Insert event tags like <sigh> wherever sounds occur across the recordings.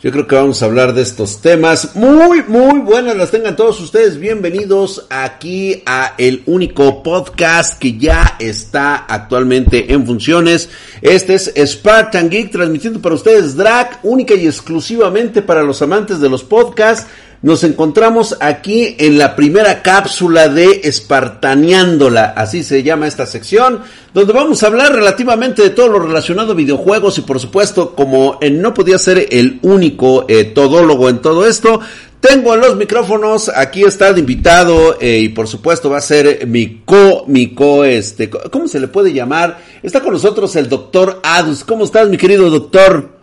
Yo creo que vamos a hablar de estos temas. Muy, muy buenas las tengan todos ustedes. Bienvenidos aquí a el único podcast que ya está actualmente en funciones. Este es Spartan Geek transmitiendo para ustedes Drag, única y exclusivamente para los amantes de los podcasts. Nos encontramos aquí en la primera cápsula de Espartaneándola, así se llama esta sección, donde vamos a hablar relativamente de todo lo relacionado a videojuegos y por supuesto, como no podía ser el único eh, todólogo en todo esto, tengo en los micrófonos, aquí está el invitado eh, y por supuesto va a ser mi co, mi co, este, ¿cómo se le puede llamar? Está con nosotros el doctor Adus. ¿Cómo estás, mi querido doctor?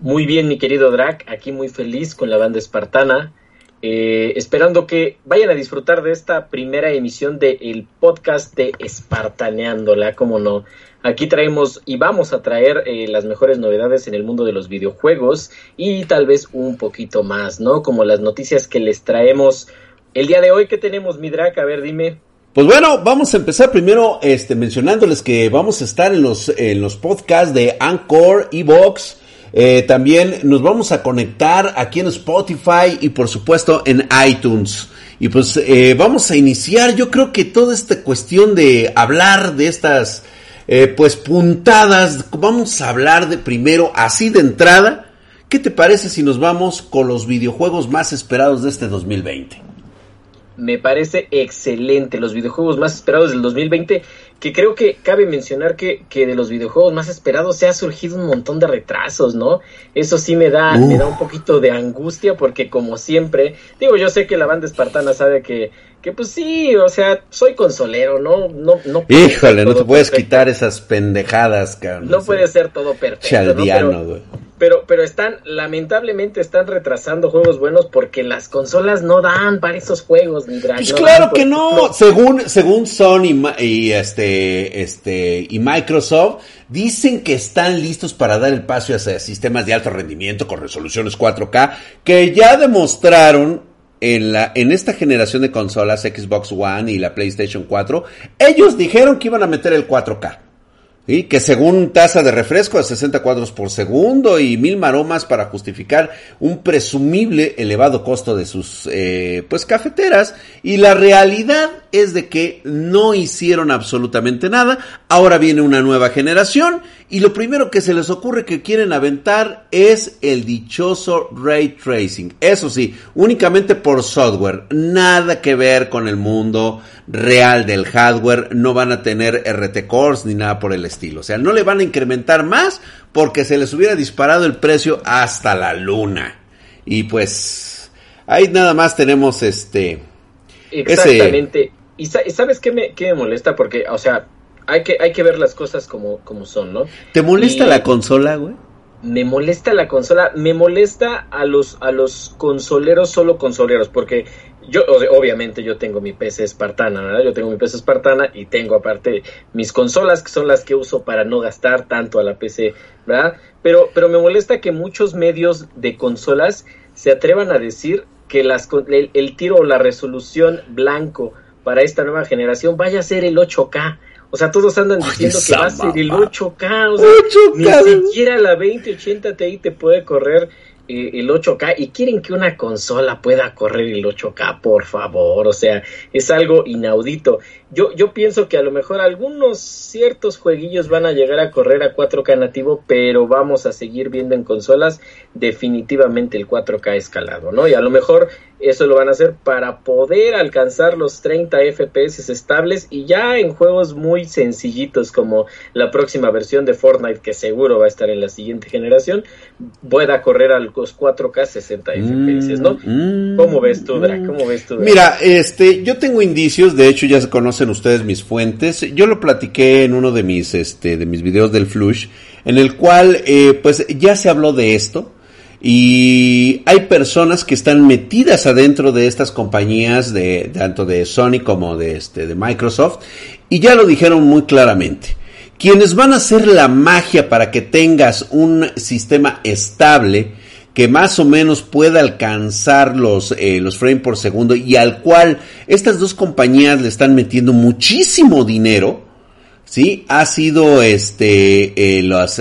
Muy bien, mi querido Drac, aquí muy feliz con la banda espartana, eh, esperando que vayan a disfrutar de esta primera emisión del podcast de Espartaneándola, como no. Aquí traemos y vamos a traer eh, las mejores novedades en el mundo de los videojuegos y tal vez un poquito más, ¿no? Como las noticias que les traemos el día de hoy. ¿Qué tenemos, mi Drac? A ver, dime. Pues bueno, vamos a empezar primero este, mencionándoles que vamos a estar en los, en los podcasts de Anchor, Evox, eh, también nos vamos a conectar aquí en Spotify y por supuesto en iTunes. Y pues eh, vamos a iniciar, yo creo que toda esta cuestión de hablar de estas eh, pues puntadas, vamos a hablar de primero así de entrada. ¿Qué te parece si nos vamos con los videojuegos más esperados de este 2020? Me parece excelente, los videojuegos más esperados del 2020 que creo que cabe mencionar que, que, de los videojuegos más esperados se ha surgido un montón de retrasos, ¿no? Eso sí me da, me da un poquito de angustia porque como siempre, digo, yo sé que la banda espartana sabe que, que pues sí, o sea, soy consolero, ¿no? no, no Híjole, no te puedes quitar esas pendejadas, cabrón. No, puede ser todo perfecto. Chaldiano, güey. Pero, pero están, lamentablemente están retrasando juegos buenos porque las consolas no dan para esos juegos, ni Pues claro que no. Según, según Sony y este, este, y Microsoft, dicen que están listos para dar el paso hacia sistemas de alto rendimiento con resoluciones 4K, que ya demostraron en, la, en esta generación de consolas Xbox One y la PlayStation 4, ellos dijeron que iban a meter el 4K. ¿Sí? que según tasa de refresco de 60 cuadros por segundo y mil maromas para justificar un presumible elevado costo de sus eh, pues cafeteras y la realidad es de que no hicieron absolutamente nada ahora viene una nueva generación y lo primero que se les ocurre que quieren aventar es el dichoso ray tracing eso sí únicamente por software nada que ver con el mundo real del hardware no van a tener RT cores ni nada por el estilo. O sea, no le van a incrementar más porque se les hubiera disparado el precio hasta la luna. Y pues ahí nada más tenemos este... Exactamente. Y sabes qué me, qué me molesta porque, o sea, hay que, hay que ver las cosas como, como son, ¿no? ¿Te molesta la consola, güey? me molesta la consola, me molesta a los a los consoleros solo consoleros, porque yo obviamente yo tengo mi PC espartana, ¿verdad? Yo tengo mi PC espartana y tengo aparte mis consolas que son las que uso para no gastar tanto a la PC, ¿verdad? Pero pero me molesta que muchos medios de consolas se atrevan a decir que las el, el tiro o la resolución blanco para esta nueva generación vaya a ser el 8K. O sea, todos andan diciendo que va a ser el 8K. O sea, ni siquiera la 2080 Ti te puede correr el 8K y quieren que una consola pueda correr el 8K, por favor, o sea, es algo inaudito. Yo, yo pienso que a lo mejor algunos ciertos jueguillos van a llegar a correr a 4K nativo, pero vamos a seguir viendo en consolas definitivamente el 4K escalado, ¿no? Y a lo mejor eso lo van a hacer para poder alcanzar los 30 FPS estables y ya en juegos muy sencillitos como la próxima versión de Fortnite que seguro va a estar en la siguiente generación pueda correr a los 4K 60 FPS, ¿no? Mm, ¿Cómo ves tú, Dra? ¿Cómo ves tú? Mira, este, yo tengo indicios, de hecho ya se conocen ustedes mis fuentes. Yo lo platiqué en uno de mis este de mis videos del Flush en el cual eh, pues ya se habló de esto y hay personas que están metidas adentro de estas compañías de tanto de Sony como de este de Microsoft y ya lo dijeron muy claramente. Quienes van a hacer la magia para que tengas un sistema estable que más o menos pueda alcanzar los, eh, los frames por segundo y al cual estas dos compañías le están metiendo muchísimo dinero, ¿sí? Ha sido este, eh, las,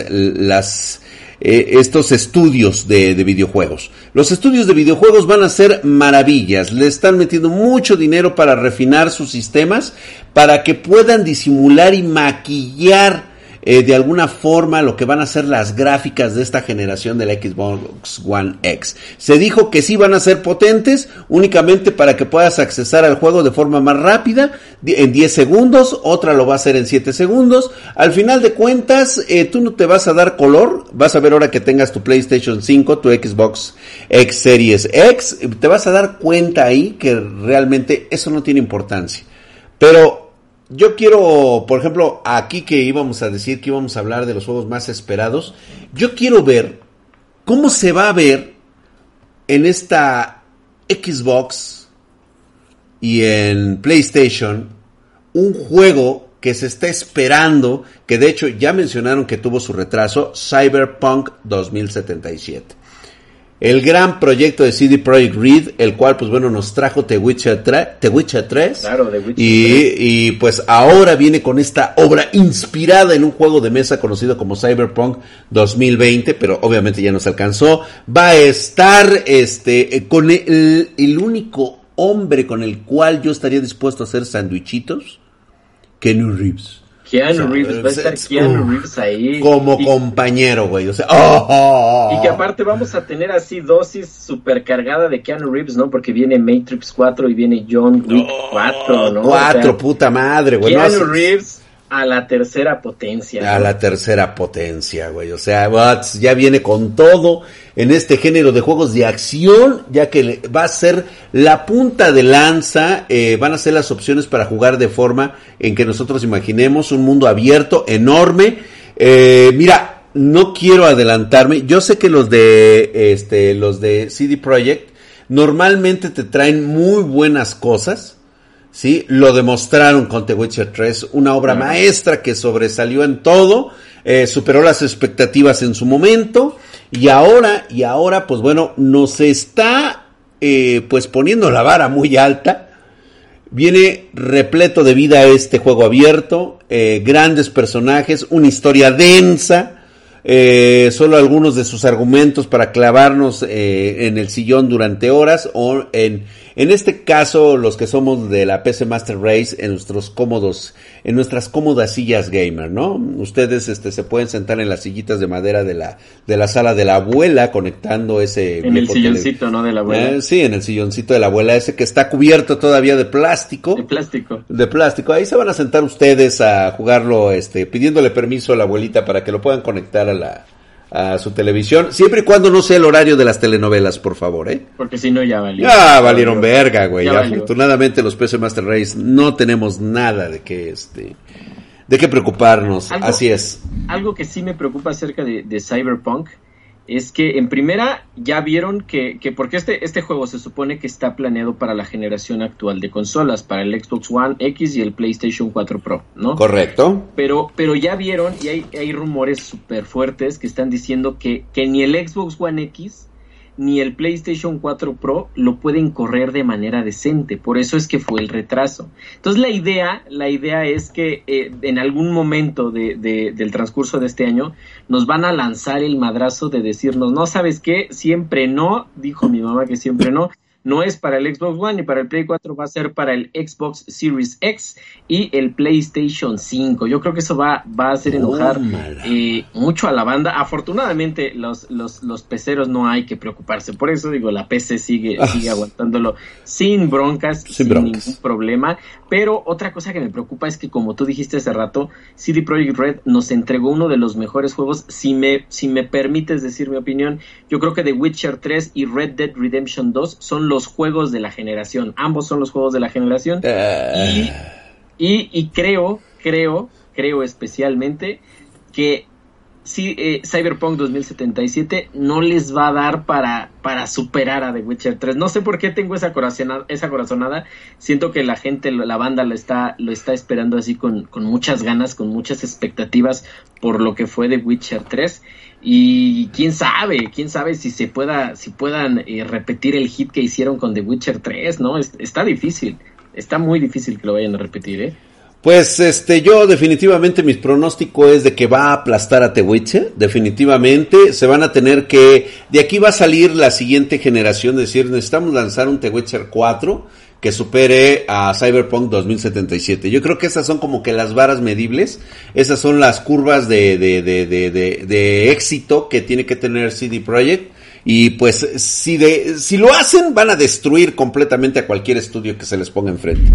eh, estos estudios de, videojuegos. Los estudios de videojuegos van a ser maravillas, le están metiendo mucho dinero para refinar sus sistemas, para que puedan disimular y maquillar eh, de alguna forma lo que van a ser las gráficas de esta generación de la Xbox One X. Se dijo que sí van a ser potentes únicamente para que puedas accesar al juego de forma más rápida, en 10 segundos, otra lo va a hacer en 7 segundos. Al final de cuentas, eh, tú no te vas a dar color, vas a ver ahora que tengas tu PlayStation 5, tu Xbox X Series X, te vas a dar cuenta ahí que realmente eso no tiene importancia. Pero yo quiero, por ejemplo, aquí que íbamos a decir que íbamos a hablar de los juegos más esperados, yo quiero ver cómo se va a ver en esta Xbox y en PlayStation un juego que se está esperando, que de hecho ya mencionaron que tuvo su retraso, Cyberpunk 2077 el gran proyecto de CD Projekt Red, el cual pues bueno nos trajo The Witcher, 3. Claro, The Witcher y, y pues ahora viene con esta obra inspirada en un juego de mesa conocido como Cyberpunk 2020, pero obviamente ya nos alcanzó. Va a estar este con el, el único hombre con el cual yo estaría dispuesto a hacer sandwichitos, Kenny Reeves. Keanu Reeves, va a estar Keanu Reeves ahí. Como compañero, güey. O sea, oh, oh, oh, y que aparte vamos a tener así dosis super cargada de Keanu Reeves, ¿no? Porque viene Matrix 4 y viene John Wick 4, ¿no? 4, puta madre, güey. Keanu Reeves a la tercera potencia. A la tercera potencia, güey. O sea, ya viene con todo en este género de juegos de acción, ya que va a ser la punta de lanza, eh, van a ser las opciones para jugar de forma en que nosotros imaginemos un mundo abierto, enorme. Eh, mira, no quiero adelantarme. Yo sé que los de este, los de CD Projekt normalmente te traen muy buenas cosas ¿sí? Lo demostraron con The Witcher 3, una obra maestra que sobresalió en todo, eh, superó las expectativas en su momento y ahora, y ahora, pues bueno, nos está eh, pues poniendo la vara muy alta. Viene repleto de vida este juego abierto, eh, grandes personajes, una historia densa, solo algunos de sus argumentos para clavarnos en el sillón durante horas o en en este caso, los que somos de la PC Master Race, en nuestros cómodos, en nuestras cómodas sillas gamer, ¿no? Ustedes este, se pueden sentar en las sillitas de madera de la, de la sala de la abuela, conectando ese... En el silloncito, ¿no? De la abuela. Eh, sí, en el silloncito de la abuela, ese que está cubierto todavía de plástico. De plástico. De plástico. Ahí se van a sentar ustedes a jugarlo, este, pidiéndole permiso a la abuelita para que lo puedan conectar a la, a su televisión, siempre y cuando no sea el horario de las telenovelas, por favor, ¿eh? Porque si no ya valieron. Ya valieron verga, güey. Afortunadamente los PC Master Race no tenemos nada de que este de qué preocuparnos. Así es. Algo que sí me preocupa acerca de, de Cyberpunk es que en primera ya vieron que, que, porque este, este juego se supone que está planeado para la generación actual de consolas, para el Xbox One X y el PlayStation 4 Pro, ¿no? Correcto. Pero, pero ya vieron y hay, hay rumores súper fuertes que están diciendo que, que ni el Xbox One X ni el PlayStation 4 Pro lo pueden correr de manera decente. Por eso es que fue el retraso. Entonces la idea, la idea es que eh, en algún momento de, del transcurso de este año nos van a lanzar el madrazo de decirnos, no sabes qué, siempre no, dijo mi mamá que siempre no, no es para el Xbox One ni para el Play 4, va a ser para el Xbox Series X y el PlayStation 5. Yo creo que eso va, va a hacer enojar eh, mucho a la banda. Afortunadamente, los, los, los peceros no hay que preocuparse. Por eso digo, la PC sigue, ah. sigue aguantándolo sin broncas, sin, ningún problema. Pero otra cosa que me preocupa es que, como tú dijiste hace rato, CD Projekt Red nos entregó uno de los mejores juegos. Si me, si me permites decir mi opinión, yo creo que The Witcher 3 y Red Dead Redemption 2 son los juegos de la generación. Ambos son los juegos de la generación. Eh. Y, y, creo, creo, creo especialmente que si eh, Cyberpunk 2077 no les va a dar para, para superar a The Witcher 3. No sé por qué tengo esa corazonada, esa corazonada. Siento que la gente, la banda lo está, lo está esperando así con, con muchas ganas, con muchas expectativas por lo que fue The Witcher 3. Y quién sabe, quién sabe si se pueda, si puedan eh, repetir el hit que hicieron con The Witcher 3, ¿no? está difícil, está muy difícil que lo vayan a repetir, ¿eh? Pues este, yo definitivamente mis pronóstico es de que va a aplastar a Witcher, definitivamente se van a tener que, de aquí va a salir la siguiente generación, decir, necesitamos lanzar un Witcher 4 que supere a Cyberpunk 2077. Yo creo que esas son como que las varas medibles, esas son las curvas de, de, de, de, de éxito que tiene que tener CD Projekt. Y pues si, de, si lo hacen van a destruir completamente a cualquier estudio que se les ponga enfrente.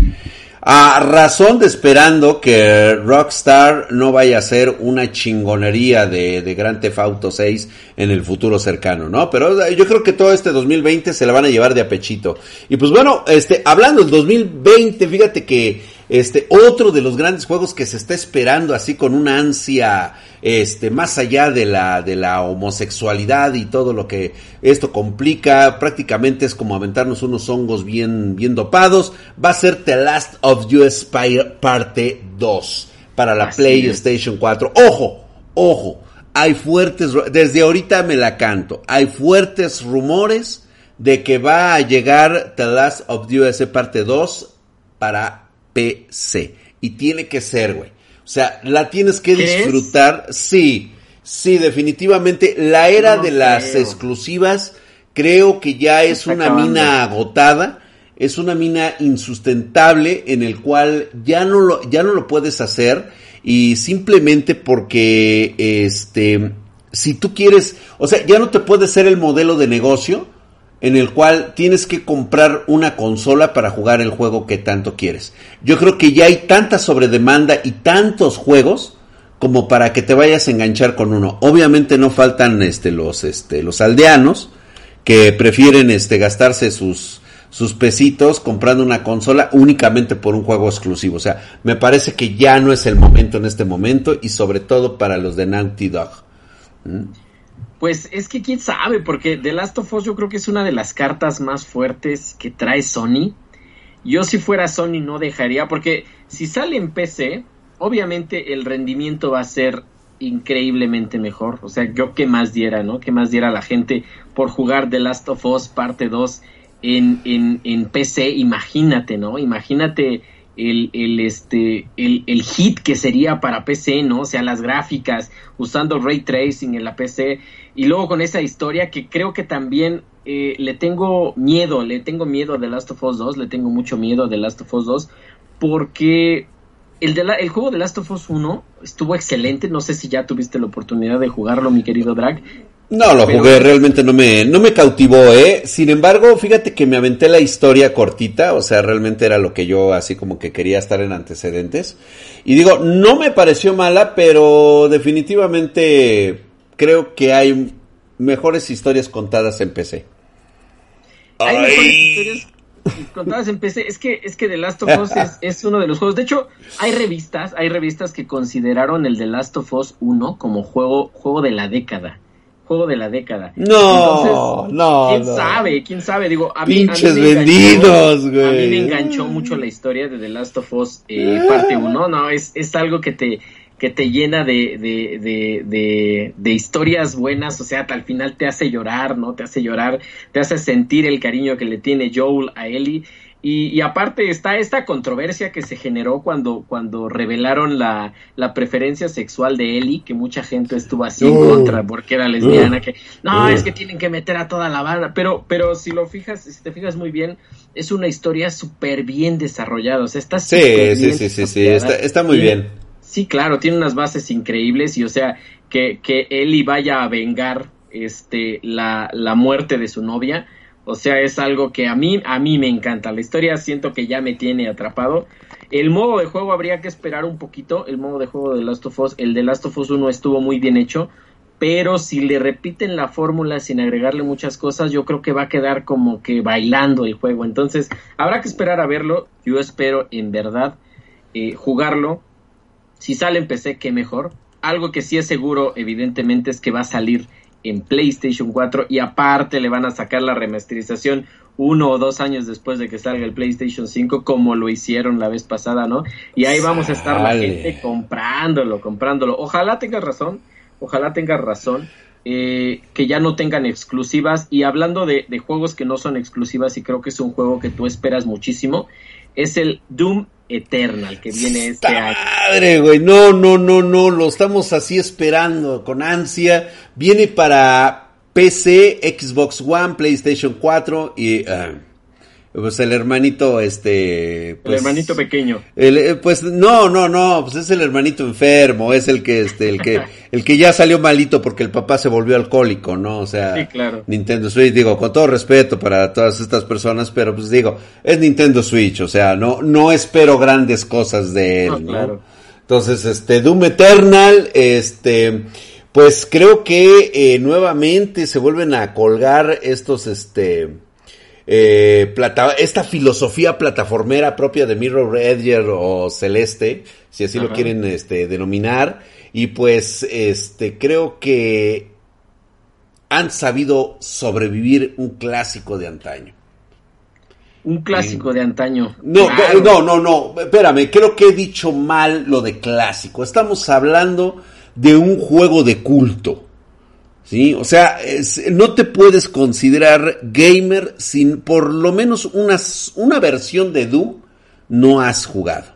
A razón de esperando que Rockstar no vaya a ser una chingonería de, de Grand Theft Auto 6 en el futuro cercano, ¿no? Pero yo creo que todo este 2020 se la van a llevar de apechito. Y pues bueno, este, hablando del 2020, fíjate que este, otro de los grandes juegos que se está esperando así con una ansia, este, más allá de la, de la homosexualidad y todo lo que esto complica, prácticamente es como aventarnos unos hongos bien, bien dopados, va a ser The Last of Us parte 2 para la PlayStation 4. Ojo, ojo, hay fuertes, desde ahorita me la canto, hay fuertes rumores de que va a llegar The Last of Us parte 2 para PC. Y tiene que ser, güey. O sea, la tienes que disfrutar. Sí, sí, definitivamente. La era de las exclusivas creo que ya es una mina agotada. Es una mina insustentable en el cual ya no lo, ya no lo puedes hacer y simplemente porque este si tú quieres, o sea, ya no te puede ser el modelo de negocio en el cual tienes que comprar una consola para jugar el juego que tanto quieres. Yo creo que ya hay tanta sobredemanda y tantos juegos como para que te vayas a enganchar con uno. Obviamente no faltan este los este los aldeanos que prefieren este gastarse sus sus pesitos comprando una consola únicamente por un juego exclusivo. O sea, me parece que ya no es el momento en este momento y sobre todo para los de Naughty Dog. ¿Mm? Pues es que quién sabe, porque The Last of Us yo creo que es una de las cartas más fuertes que trae Sony. Yo si fuera Sony no dejaría, porque si sale en PC, obviamente el rendimiento va a ser increíblemente mejor. O sea, yo qué más diera, ¿no? ¿Qué más diera la gente por jugar The Last of Us parte 2 en, en, en PC? Imagínate, ¿no? Imagínate el, el, este, el, el, hit que sería para PC, ¿no? O sea, las gráficas, usando ray tracing en la PC, y luego con esa historia que creo que también eh, le tengo miedo, le tengo miedo a The Last of Us 2, le tengo mucho miedo a The Last of Us 2, porque el, de la, el juego de Last of Us 1 estuvo excelente, no sé si ya tuviste la oportunidad de jugarlo, mi querido Drag, no, lo jugué, realmente no me, no me cautivó, ¿eh? Sin embargo, fíjate que me aventé la historia cortita, o sea, realmente era lo que yo así como que quería estar en antecedentes. Y digo, no me pareció mala, pero definitivamente creo que hay mejores historias contadas en PC. Hay mejores historias contadas en PC. Es que, es que The Last of Us es, es, uno de los juegos. De hecho, hay revistas, hay revistas que consideraron el The Last of Us 1 como juego, juego de la década juego de la década. No, no. ¿Quién sabe? ¿Quién sabe? Digo, a mí, Pinches vendidos, güey. A mí me enganchó mucho la historia de The Last of Us eh, parte 1. No, es, es algo que te que te llena de, de, de, de, de historias buenas, o sea, al final te hace llorar, ¿no? Te hace llorar, te hace sentir el cariño que le tiene Joel a Ellie. Y, aparte está esta controversia que se generó cuando, cuando revelaron la, la preferencia sexual de Ellie, que mucha gente estuvo así en contra porque era lesbiana, que no, es que tienen que meter a toda la banda, pero, pero si lo fijas, si te fijas muy bien, es una historia súper bien desarrollada, o sea, está sí, sí, sí, sí, sí, está, está muy bien. Sí, claro, tiene unas bases increíbles y o sea, que, que Ellie vaya a vengar este, la, la muerte de su novia, o sea, es algo que a mí, a mí me encanta. La historia siento que ya me tiene atrapado. El modo de juego habría que esperar un poquito. El modo de juego de Last of Us, el de Last of Us 1 estuvo muy bien hecho. Pero si le repiten la fórmula sin agregarle muchas cosas, yo creo que va a quedar como que bailando el juego. Entonces, habrá que esperar a verlo. Yo espero en verdad eh, jugarlo. Si sale en PC, qué mejor. Algo que sí es seguro, evidentemente, es que va a salir en PlayStation 4 y aparte le van a sacar la remasterización uno o dos años después de que salga el PlayStation 5 como lo hicieron la vez pasada, ¿no? Y ahí vamos a estar la gente comprándolo, comprándolo. Ojalá tengas razón, ojalá tengas razón. Eh, que ya no tengan exclusivas y hablando de, de juegos que no son exclusivas y creo que es un juego que tú esperas muchísimo es el Doom Eternal que viene este año. Madre, güey, no, no, no, no, lo estamos así esperando con ansia. Viene para PC, Xbox One, PlayStation 4 y ah, pues el hermanito, este... Pues, el hermanito pequeño. Eh, pues no, no, no, pues es el hermanito enfermo, es el que, este, el que, <laughs> el que ya salió malito porque el papá se volvió alcohólico, ¿no? O sea, sí, claro. Nintendo Switch, digo, con todo respeto para todas estas personas, pero pues digo, es Nintendo Switch, o sea, no, no espero grandes cosas de él, ¿no? Claro. Entonces, este, Doom Eternal, este, pues creo que eh, nuevamente se vuelven a colgar estos, este, eh, plata esta filosofía plataformera propia de Mirror Edger o Celeste, si así Ajá. lo quieren este, denominar. Y pues este creo que han sabido sobrevivir un clásico de antaño. Un clásico de antaño. No, claro. no, no, no, espérame, creo que he dicho mal lo de clásico. Estamos hablando de un juego de culto. ¿Sí? O sea, es, no te puedes considerar gamer sin por lo menos una, una versión de Doom no has jugado.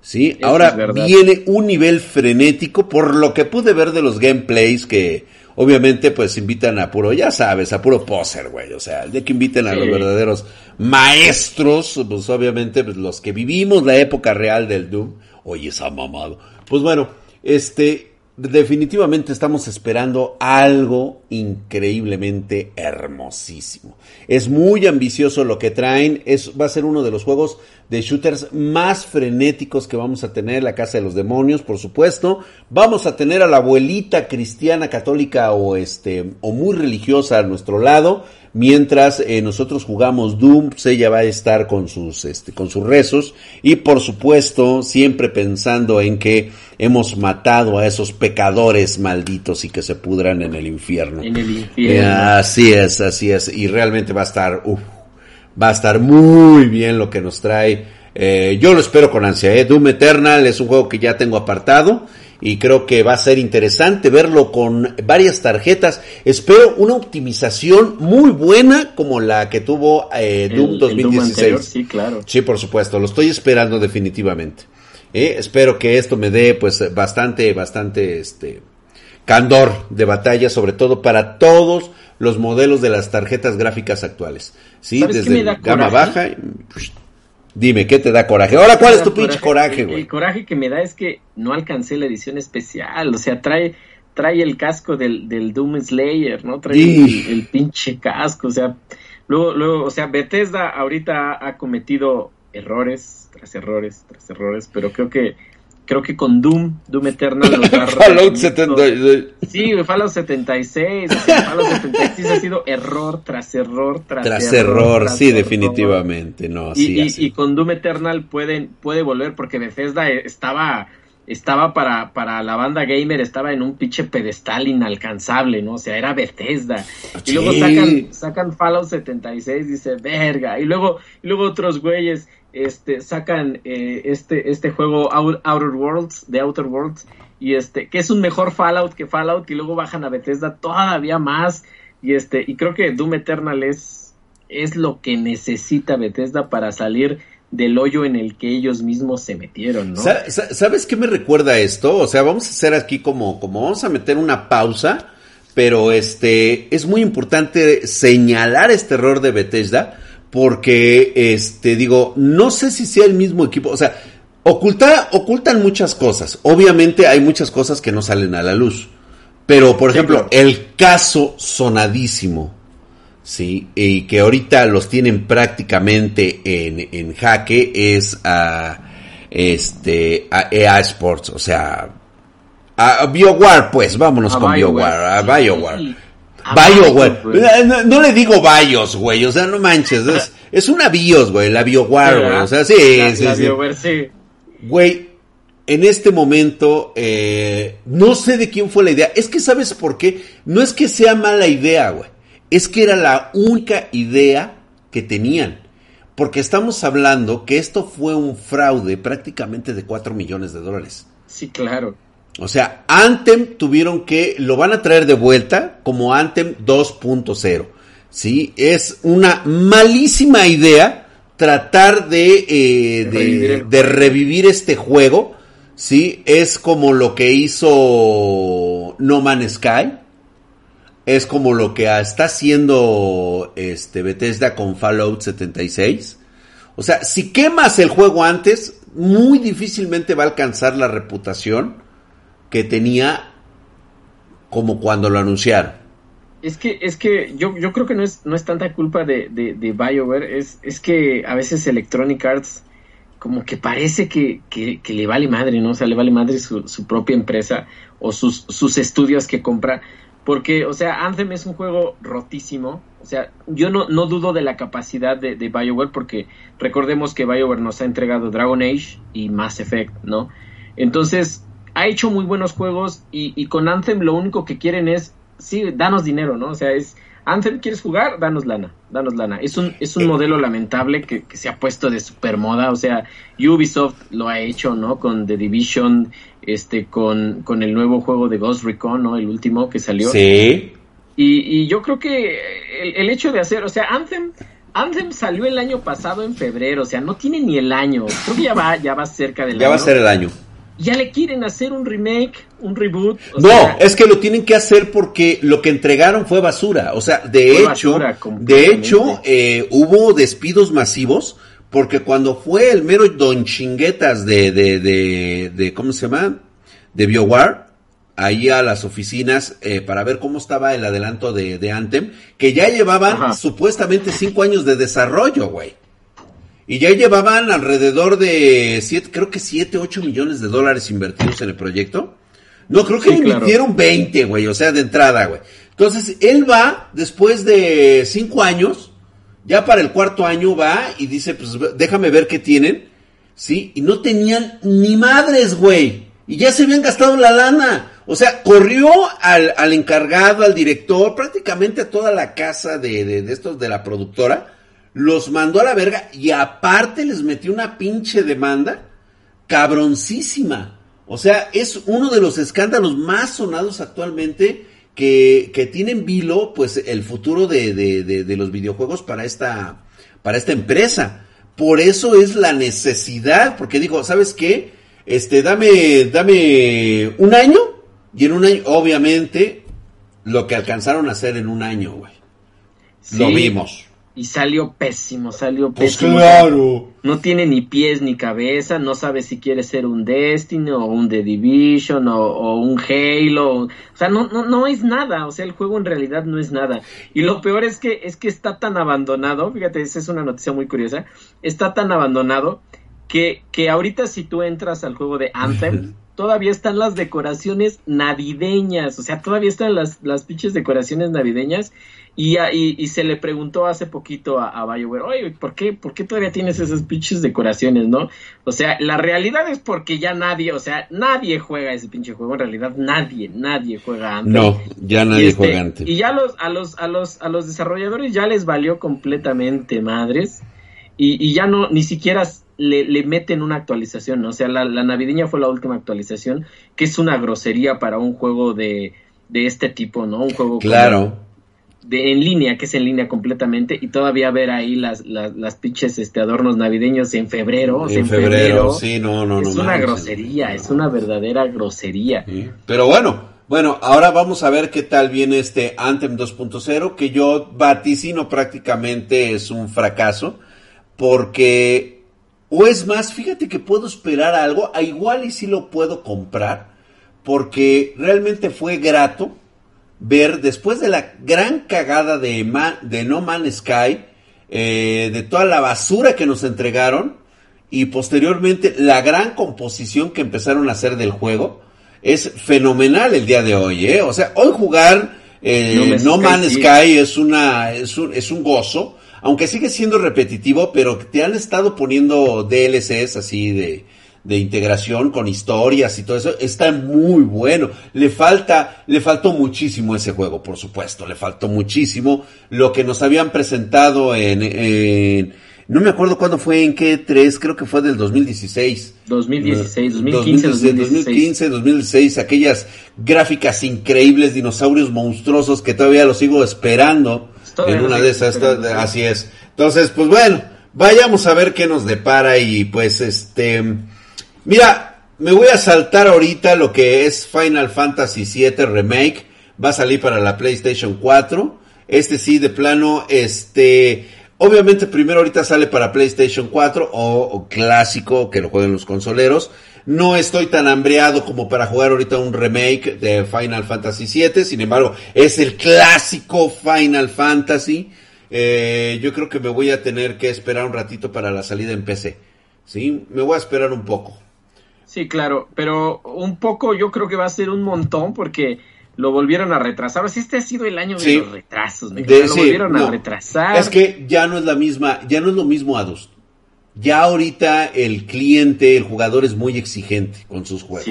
¿Sí? Eso Ahora viene un nivel frenético por lo que pude ver de los gameplays que obviamente pues invitan a puro, ya sabes, a puro poser, güey. O sea, de que inviten a los verdaderos maestros, pues obviamente pues, los que vivimos la época real del Doom. Oye, esa mamado. Pues bueno, este, definitivamente estamos esperando algo increíblemente hermosísimo. Es muy ambicioso lo que traen, va a ser uno de los juegos de shooters más frenéticos que vamos a tener, la Casa de los Demonios, por supuesto. Vamos a tener a la abuelita cristiana, católica o este, o muy religiosa a nuestro lado. Mientras eh, nosotros jugamos Doom, pues ella va a estar con sus, este, con sus rezos y por supuesto siempre pensando en que hemos matado a esos pecadores malditos y que se pudran en el infierno. En el infierno. Eh, así es, así es y realmente va a estar, uf, va a estar muy bien lo que nos trae. Eh, yo lo espero con ansia. ¿eh? Doom Eternal es un juego que ya tengo apartado y creo que va a ser interesante verlo con varias tarjetas. Espero una optimización muy buena como la que tuvo eh, Doom El- el 2016. Doom anterior, sí, claro. Sí, por supuesto, lo estoy esperando definitivamente. Eh, espero que esto me dé pues bastante, bastante este candor de batalla, sobre todo para todos los modelos de las tarjetas gráficas actuales. Sí, ¿Sabes qué desde gama coraje? baja. y, Dime, ¿qué te da coraje? Ahora, ¿cuál es tu pinche coraje, güey? el coraje que me da es que no alcancé la edición especial. O sea, trae, trae el casco del, del Doom Slayer, ¿no? Trae el pinche casco. O sea, luego, luego, o sea, Bethesda ahorita ha, ha cometido errores tras errores tras errores, pero creo que creo que con Doom, Doom Eternal los <laughs> Fallout redimir 70. todo. Sí, güey, Fallout 76. o sea, Fallout 76 ha sido error tras error tras, Tras error, tras sí, error. definitivamente. No, Y, sí, y- así. y con Doom Eternal pueden, puede volver porque Bethesda eh, estaba, estaba para, para la banda gamer, estaba en un pinche pedestal inalcanzable, ¿no? O sea, era Bethesda. Y luego sacan, sacan Fallout 76, dice, verga. Y luego, y luego otros güeyes este, sacan eh, este, este juego Out- Outer Worlds, de Outer Worlds, y este, que es un mejor Fallout que Fallout, y luego bajan a Bethesda todavía más. Y este, y creo que Doom Eternal es, es lo que necesita Bethesda para salir del hoyo en el que ellos mismos se metieron, ¿no? Sa- sa- ¿Sabes qué me recuerda esto? O sea, vamos a hacer aquí como, como vamos a meter una pausa, pero este es muy importante señalar este error de Bethesda, porque este digo, no sé si sea el mismo equipo, o sea, oculta, ocultan muchas cosas. Obviamente hay muchas cosas que no salen a la luz. Pero, por Sí, ejemplo, claro. el caso sonadísimo, ¿sí? Y que ahorita los tienen prácticamente en, en jaque es a, este, a EA Sports, o sea, a BioWare, pues, vámonos A con BioWare, BioWare, a sí. BioWare. A BioWare. BioWare. No, no le digo BIOS, güey, o sea, no manches, es, es una BIOS, güey, la BioWare, güey, o sea, sí, La- sí, la sí. BioWare, sí. Güey, en este momento, eh, no sé de quién fue la idea. Es que, ¿sabes por qué? No es que sea mala idea, güey. Es que era la única idea que tenían. Porque estamos hablando que esto fue un fraude prácticamente de 4 millones de dólares. Sí, claro. O sea, Anthem tuvieron que, lo van a traer de vuelta como Anthem 2.0. ¿Sí? Es una malísima idea tratar de, eh, de, revivir este juego, ¿sí? Es como lo que hizo No Man's Sky, es como lo que está haciendo este Bethesda con Fallout 76. O sea, si quemas el juego antes, muy difícilmente va a alcanzar la reputación que tenía como cuando lo anunciaron. Es que, es que yo, yo creo que no es, no es tanta culpa de, de, BioWare, es, es que a veces Electronic Arts como que parece que, que, le vale madre, ¿no? O sea, le vale madre su, su propia empresa o sus, sus estudios que compra. Porque, o sea, Anthem es un juego rotísimo. O sea, yo no, no dudo de la capacidad de, de, BioWare porque recordemos que BioWare nos ha entregado Dragon Age y Mass Effect, ¿no? Entonces, ha hecho muy buenos juegos y, y con Anthem lo único que quieren es sí, danos dinero, ¿no? O sea, es, Anthem, ¿quieres jugar? Danos lana, danos lana. Es un, es un modelo lamentable que, que se ha puesto de super moda, o sea, Ubisoft lo ha hecho, ¿no? Con The Division, este, con, con el nuevo juego de Ghost Recon, ¿no? El último que salió. Sí. Y, y yo creo que el, el hecho de hacer, o sea, Anthem... Anthem salió el año pasado en febrero, o sea, no tiene ni el año. Creo que ya va, ya va cerca del ya año. Ya va a ser el año ya le quieren hacer un remake, un reboot. no, es que lo tienen que hacer porque lo que entregaron fue basura. O sea, de hecho, de hecho, eh, hubo despidos masivos porque cuando fue el mero don chinguetas de, de, de, de ¿cómo se llama? De BioWare, ahí a las oficinas eh, para ver cómo estaba el adelanto de, de Anthem, que ya llevaban supuestamente cinco años de desarrollo, güey. Y ya llevaban alrededor de siete, creo que 7, 8 millones de dólares invertidos en el proyecto. No, creo que invirtieron 20, güey, o sea, de entrada, güey. Entonces, él va, después de 5 años, ya para el cuarto año va y dice, pues déjame ver qué tienen, ¿sí? Y no tenían ni madres, güey. Y ya se habían gastado la lana. O sea, corrió al, al encargado, al director, prácticamente a toda la casa de, de, de estos de la productora los mandó a la verga y aparte les metió una pinche demanda cabroncísima. O sea, es uno de los escándalos más sonados actualmente que, que tienen vilo, pues, el futuro de, de, de, los videojuegos para esta, para esta empresa. Por eso es la necesidad, porque dijo, ¿sabes qué? Este, dame, dame un año, y en un año, obviamente, lo que alcanzaron a hacer en un año, güey. Lo vimos y salió pésimo, salió pues pésimo. claro. No tiene ni pies ni cabeza, no sabe si quiere ser un Destiny o un The Division o, un Halo. O sea, no, no, no es nada, o sea, el juego en realidad no es nada. Y lo peor es que, es que está tan abandonado, fíjate, esa es una noticia muy curiosa, está tan abandonado que, que ahorita si tú entras al juego de Anthem, <laughs> todavía están las decoraciones navideñas, o sea, todavía están las, las pinches decoraciones navideñas y, y, se le preguntó hace poquito a, a BioWare, oye, ¿por qué, ¿por qué todavía tienes esas pinches decoraciones, no? O sea, la realidad es porque ya nadie, o sea, nadie juega ese pinche juego, en realidad nadie, nadie juega antes. No, ya nadie este, juega antes. Y ya los, a los, a los, a los desarrolladores ya les valió completamente madres y, y ya no, ni siquiera le, le meten una actualización, ¿no? O sea, la, la navideña fue la última actualización, que es una grosería para un juego de, de este tipo, ¿no? Un juego claro de en línea, que es en línea completamente, y todavía ver ahí las, las, las pinches este, adornos navideños en febrero. En, febrero, sí, no, no, es una grosería, es una verdadera grosería. Pero bueno, bueno, ahora vamos a ver qué tal viene este Anthem 2.0, que yo vaticino prácticamente es un fracaso, porque, o es más, fíjate que puedo esperar algo, a igual y si lo puedo comprar, porque realmente fue grato ver después de la gran cagada de, de No Man's Sky, eh, de toda la basura que nos entregaron y posteriormente la gran composición que empezaron a hacer del juego, es fenomenal el día de hoy, ¿eh? O sea, hoy jugar eh, No, Man's Sky, es, una, es, un, es un gozo, aunque sigue siendo repetitivo, pero te han estado poniendo DLCs así de de integración con historias y todo eso, está muy bueno. Le falta, le faltó muchísimo ese juego, por supuesto, le faltó muchísimo. Lo que nos habían presentado en, no me acuerdo cuándo fue, en qué tres, creo que fue del 2016. 2016, 2015, 2016. 2015, 2016, aquellas gráficas increíbles, dinosaurios monstruosos que todavía los sigo esperando en una de esas, así es. Entonces, pues bueno, vayamos a ver qué nos depara y pues este, mira, me voy a saltar ahorita lo que es Final Fantasy VII Remake, va a salir para la PlayStation 4, este sí de plano, este, obviamente primero ahorita sale para PlayStation 4 o, o clásico que lo jueguen los consoleros, no estoy tan hambreado como para jugar ahorita un remake de Final Fantasy VII. Sin embargo, es el clásico Final Fantasy. Eh, yo creo que me voy a tener que esperar un ratito para la salida en PC. Sí, me voy a esperar un poco. Sí, claro, pero un poco yo creo que va a ser un montón porque lo volvieron a retrasar. Este ha sido el año de los retrasos, me lo volvieron a retrasar. Es que ya no es la misma, ya no es lo mismo Adus ya ahorita el cliente, el jugador es muy exigente con sus juegos.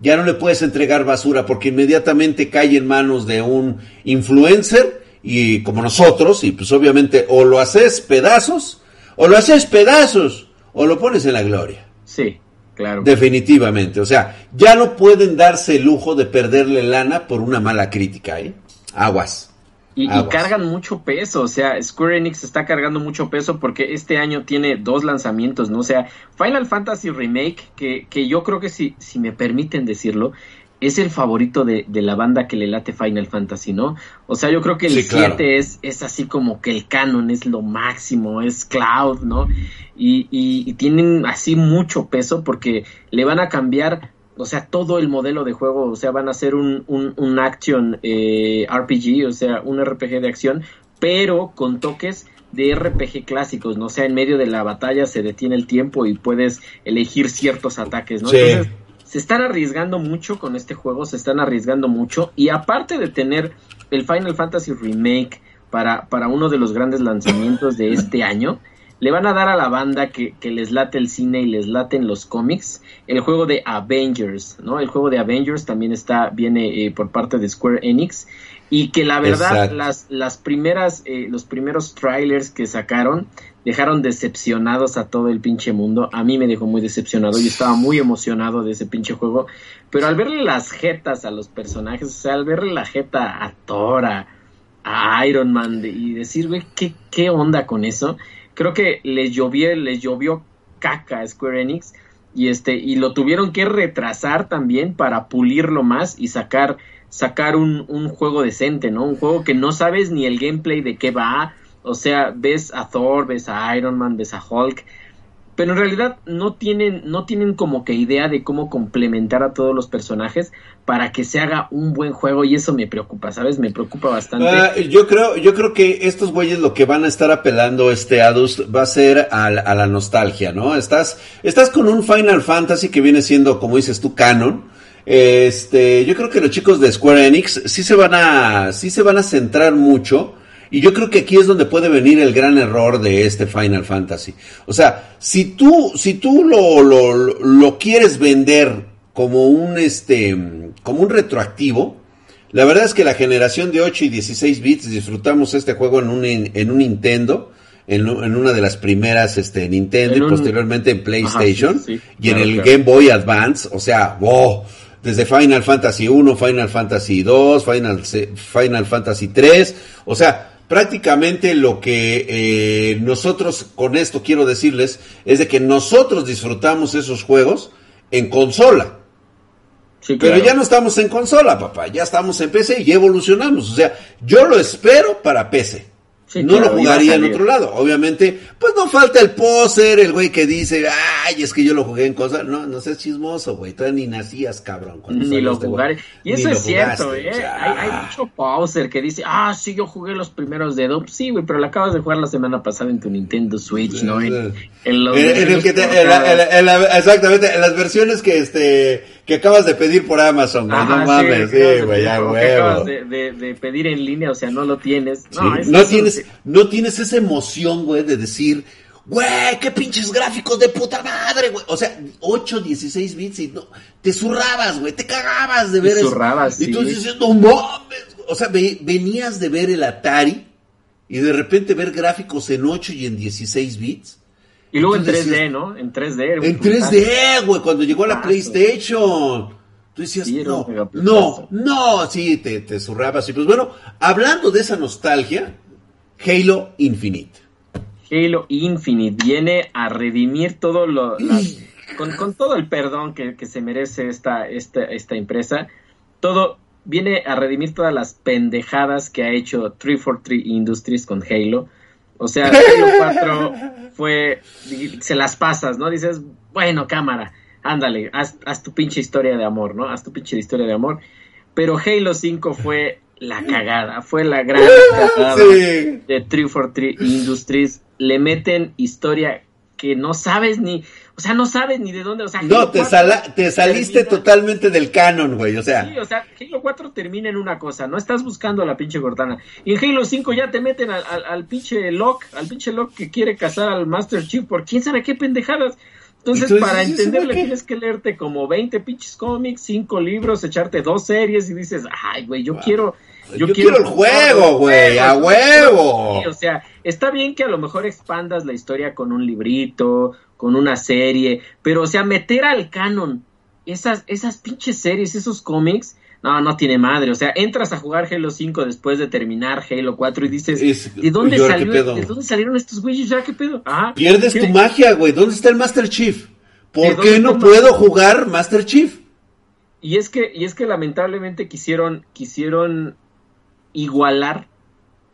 Ya no le puedes entregar basura porque inmediatamente cae en manos de un influencer y como nosotros, y pues obviamente o lo haces pedazos, o lo haces pedazos, o lo pones en la gloria. Sí, claro. Definitivamente. O sea, ya no pueden darse el lujo de perderle lana por una mala crítica, ¿eh? Aguas. Y, cargan mucho peso, o sea, Square Enix está cargando mucho peso porque este año tiene dos lanzamientos, ¿no? O sea, Final Fantasy Remake, que, que yo creo que si, si me permiten decirlo, es el favorito de, de, la banda que le late Final Fantasy, ¿no? O sea, yo creo que el 7 es, es así como que el canon es lo máximo, es Cloud, ¿no? Y, y, y tienen así mucho peso porque le van a cambiar o sea, todo el modelo de juego, o sea, van a ser un, un, un action eh, RPG, o sea, un RPG de acción, pero con toques de RPG clásicos, ¿no? O sea, en medio de la batalla se detiene el tiempo y puedes elegir ciertos ataques, ¿no? Entonces, se están arriesgando mucho con este juego, se están arriesgando mucho, y aparte de tener el Final Fantasy Remake para, para uno de los grandes lanzamientos de este año, le van a dar a la banda que, les late el cine y les laten los cómics el juego de Avengers, ¿no? El juego de Avengers también está, viene eh, por parte de Square Enix y que la verdad las, las primeras, eh, los primeros trailers que sacaron dejaron decepcionados a todo el pinche mundo. A mí me dejó muy decepcionado. Yo estaba muy emocionado de ese pinche juego. Pero al verle las jetas a los personajes, o sea, al verle la jeta a Thor, a, Iron Man y decir, güey, ¿qué, ¿qué onda con eso? Creo que les llovió, les llovió caca a Square Enix y este y lo tuvieron que retrasar también para pulirlo más y sacar sacar un, un juego decente, ¿no? Un juego que no sabes ni el gameplay de qué va, o sea, ves a Thor, ves a Iron Man, ves a Hulk, pero en realidad no tienen, no tienen como que idea de cómo complementar a todos los personajes para que se haga un buen juego y eso me preocupa, ¿sabes? Me preocupa bastante. Ah, yo creo, yo creo que estos güeyes lo que van a estar apelando este Adus va a ser a, a, la nostalgia, ¿no? Estás, estás con un Final Fantasy que viene siendo, como dices tú, canon. Este, yo creo que los chicos de Square Enix sí se van a, sí se van a centrar mucho y yo creo que aquí es donde puede venir el gran error de este Final Fantasy. O sea, si tú, si tú lo, lo, lo quieres vender como un, este, como un retroactivo, la verdad es que la generación de 8 y 16 bits disfrutamos este juego en un, en un Nintendo. En, en, una de las primeras este, Nintendo y posteriormente en PlayStation y en el Game Boy Advance, o sea, wow, desde Final Fantasy 1, Final Fantasy 2, Final, Final Fantasy 3, o sea, prácticamente lo que eh, nosotros con esto quiero decirles es de que nosotros disfrutamos esos juegos en consola. Pero ya no estamos en consola, papá, ya estamos en PC y evolucionamos. O sea, yo lo espero para PC no lo jugaría en otro lado. Obviamente, pues no falta el poser, el güey que dice, ay, es que yo lo jugué en cosas. No, no seas chismoso, güey. Todavía ni nacías, cabrón. Ni lo jugaré. Y eso es cierto, ¿eh? hay, mucho poser que dice, ah, sí, yo jugué los primeros de Doom. Sí, güey, pero lo acabas de jugar la semana pasada en tu Nintendo Switch, ¿no? En, el que te, exactamente, en las versiones que este que acabas de pedir por Amazon, güey. no mames, sí, güey, ya, güey. acabas de, de, pedir en línea, o sea, no lo tienes. No, no tienes, no tienes esa emoción, güey, de decir, güey, qué pinches gráficos de puta madre, güey. O sea, 8, 16 bits y no, te zurrabas, güey, te cagabas de ver te Zurrabas, Y tú dices, no mames. O sea, venías de ver el Atari y de repente ver gráficos en 8 y en 16 bits y luego en 3D, ¿no? En 3D. En 3D, güey, cuando llegó la PlayStation. Tú decías, no, no, no, sí, te, te zurrabas. Y pues bueno, hablando de esa nostalgia, Halo Infinite. Halo Infinite viene a redimir todo lo, con, todo el perdón que, se merece esta, esta, esta empresa, todo viene a redimir todas las pendejadas que ha hecho 343 Industries con Halo. O sea, <laughs> Halo 4 fue, se las pasas, ¿no? Dices, bueno, cámara, ándale, haz, haz tu pinche historia de amor, ¿no? Haz tu pinche historia de amor. Pero Halo 5 fue la cagada, fue la gran <laughs> cagada de 343 Industries. Le meten historia que no sabes ni, o sea, no sabes ni de dónde, o sea, No, te, te saliste totalmente del canon, güey, o sea. Sí, o sea, Halo 4 termina en una cosa, no estás buscando la pinche Cortana. Y en Halo 5 ya te meten al, al, pinche Lock, al pinche Lock que quiere cazar al Master Chief por quién sabe qué pendejadas. Entonces, para entenderle tienes que leerte como 20 pinches cómics, 5 libros, echarte dos series y dices, ay, güey, yo quiero... Yo, quiero, el juego, güey, a huevo. o sea, está bien que a lo mejor expandas la historia con un librito, con una serie, pero o sea, meter al canon esas, esas pinches series, esos cómics, no, no tiene madre. O sea, entras a jugar Halo 5 después de terminar Halo 4 y dices, ¿de dónde, salió, ¿de dónde salieron estos güeyes ya? ¿Qué pedo? Pierdes tu magia, güey. ¿Dónde está el Master Chief? ¿Por qué no puedo jugar Master Chief? Y es que, y es que lamentablemente quisieron, quisieron igualar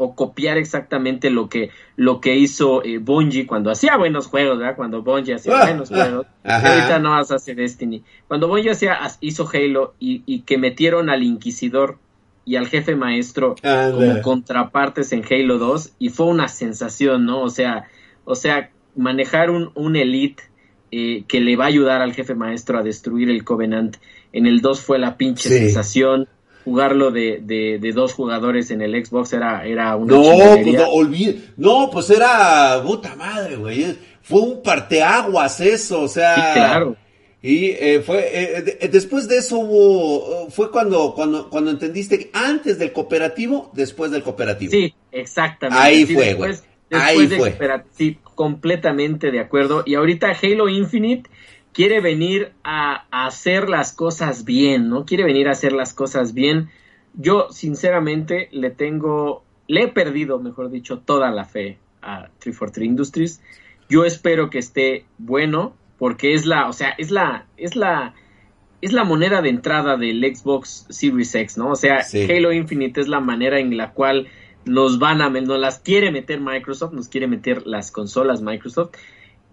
o copiar exactamente lo que, lo que hizo eh, Bungie cuando hacía buenos juegos, ¿verdad? Cuando Bungie hacía ah, buenos juegos. ahorita no vas a hacer Destiny. Cuando Bungie hacía, hizo Halo y, que metieron al Inquisidor y al jefe maestro como contrapartes en Halo 2 y fue una sensación, ¿no? O sea, o sea, manejar un, un elite eh, que le va a ayudar al jefe maestro a destruir el Covenant en el 2 fue la pinche sensación jugarlo de, de, dos jugadores en el Xbox era, era una no, pues no, no, pues era puta madre, güey. Fue un parteaguas eso, o sea. Sí, claro. Y eh, fue eh, eh, después de eso hubo fue cuando cuando cuando entendiste que antes del cooperativo, después del cooperativo. Sí, exactamente. Ahí fue, güey. Ahí fue. Sí, completamente de acuerdo. Y ahorita Halo Infinite quiere venir a, hacer las cosas bien, ¿no? Quiere venir a hacer las cosas bien. Yo, sinceramente, le tengo, le he perdido, mejor dicho, toda la fe a 343 Industries. Yo espero que esté bueno, porque es la, o sea, es la, es la, es la moneda de entrada del Xbox Series X, ¿no? O sea, Halo Infinite es la manera en la cual nos van a, nos las quiere meter Microsoft, nos quiere meter las consolas Microsoft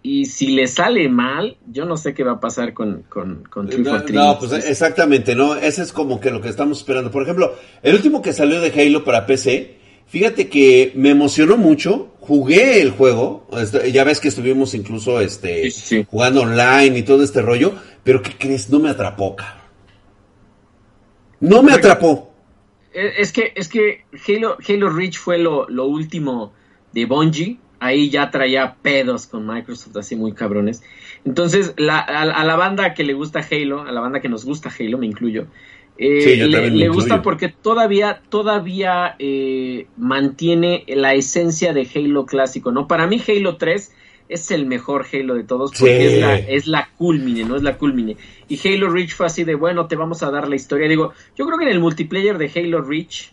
y si le sale mal, yo no sé qué va a pasar con, con, con no, no, pues exactamente, ¿no? Ese es como que lo que estamos esperando. Por ejemplo, el último que salió de Halo para PC, fíjate que me emocionó mucho, jugué el juego, este, ya ves que estuvimos incluso este jugando online y todo este rollo, pero ¿qué crees? No me atrapó, cabrón. No me atrapó. Es que, es que Halo, Halo Reach fue lo, lo último de Bungie ahí ya traía pedos con Microsoft así muy cabrones. Entonces, la, a, la banda que le gusta Halo, a la banda que nos gusta Halo, me incluyo, eh, le, gusta porque todavía, todavía eh, mantiene la esencia de Halo clásico, ¿no? Para mí Halo 3 es el mejor Halo de todos porque es, la, es la culmine, ¿no? Es la culmine. Y Halo Reach fue así de, bueno, te vamos a dar la historia. Digo, yo creo que en el multiplayer de Halo Reach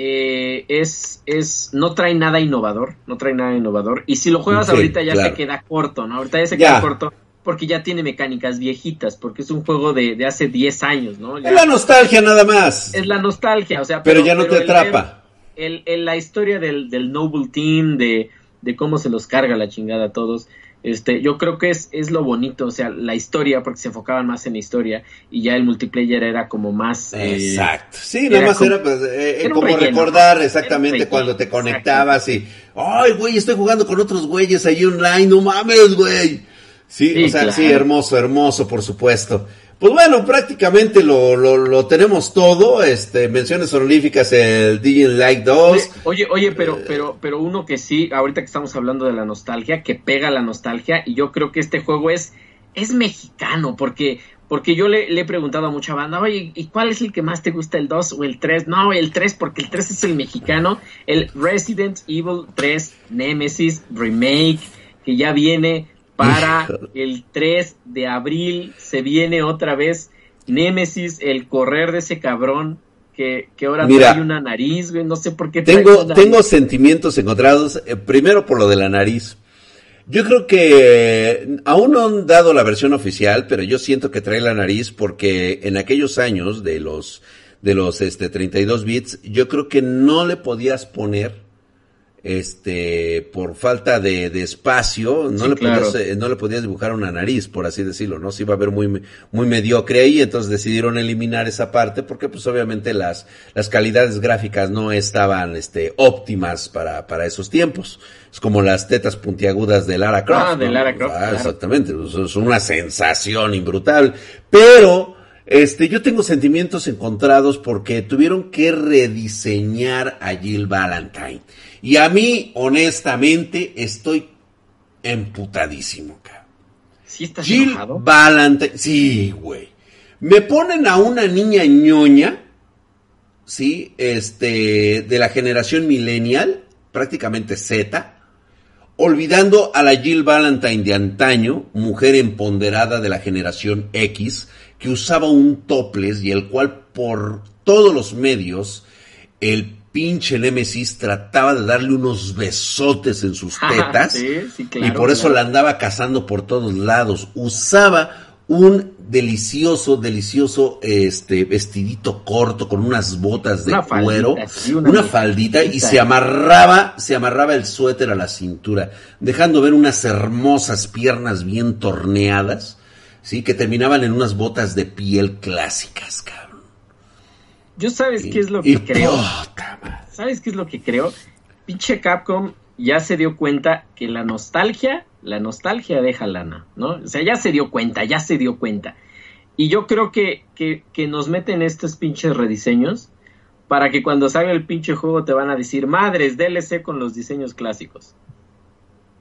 eh, es, es, no trae nada innovador, no trae nada innovador. Y si lo juegas ahorita ya se queda corto, ¿no? Ahorita ya se queda corto porque ya tiene mecánicas viejitas, porque es un juego de, hace 10 años, ¿no? es la nostalgia nada más. Es la nostalgia, o sea. Pero, ya no te atrapa. El, la historia del, del Noble Team, de, de cómo se los carga la chingada a todos, este, yo creo que es, es lo bonito, o sea, la historia, porque se enfocaban más en la historia y ya el multiplayer era como más... Eh, Exacto, sí, nada más era, pues, eh, eh, como recordar exactamente cuando te conectabas y, ay, güey, estoy jugando con otros güeyes ahí online, no mames, güey. Sí, o sea, sí, hermoso, hermoso, por supuesto. Pues bueno, prácticamente lo, lo, tenemos todo. Este, menciones honoríficas el DJ Like 2. Oye, oye, pero, pero, pero uno que sí, ahorita que estamos hablando de la nostalgia, que pega la nostalgia, y yo creo que este juego es, es mexicano, porque, porque yo le, he preguntado a mucha banda, oye, ¿y cuál es el que más te gusta, el 2 o el 3? No, el 3, porque el 3 es el mexicano, el Resident Evil 3 Nemesis Remake, que ya viene para el 3 de abril se viene otra vez Némesis, el correr de ese cabrón que, que ahora hay una nariz, güey, no sé por qué. Tengo, tengo sentimientos encontrados, eh, primero por lo de la nariz. Yo creo que aún no han dado la versión oficial, pero yo siento que trae la nariz porque en aquellos años de los de los este 32 bits, yo creo que no le podías poner este por falta de, espacio no le podías eh, no le podías dibujar una nariz por así decirlo no se iba a ver muy muy mediocre ahí entonces decidieron eliminar esa parte porque pues obviamente las las calidades gráficas no estaban este óptimas para para esos tiempos. Es como las tetas puntiagudas de Lara Croft ah de Lara Croft ah, exactamente es una sensación imbrutal pero este, yo tengo sentimientos encontrados porque tuvieron que rediseñar a Jill Valentine. Y a mí, honestamente, estoy emputadísimo, cabrón. ¿Sí estás Jill Valentine, sí, güey. Me ponen a una niña ñoña, sí, este, de la generación millennial, prácticamente Z, olvidando a la Jill Valentine de antaño, mujer empoderada de la generación X, que usaba un topless y el cual por todos los medios el pinche Nemesis trataba de darle unos besotes en sus <laughs> tetas y por eso la andaba cazando por todos lados. Usaba un delicioso, delicioso este vestidito corto con unas botas de cuero, una, faldita y se amarraba, se amarraba el suéter a la cintura, dejando ver unas hermosas piernas bien torneadas sí, que terminaban en unas botas de piel clásicas, cabrón. Yo sabes qué es lo que creo. ¿Sabes qué es lo que creo? Pinche Capcom ya se dio cuenta que la nostalgia, la nostalgia deja lana, ¿no? O sea, ya se dio cuenta, ya se dio cuenta. Y yo creo que, que, que nos meten estos pinches rediseños para que cuando salga el pinche juego te van a decir, madres, DLC con los diseños clásicos.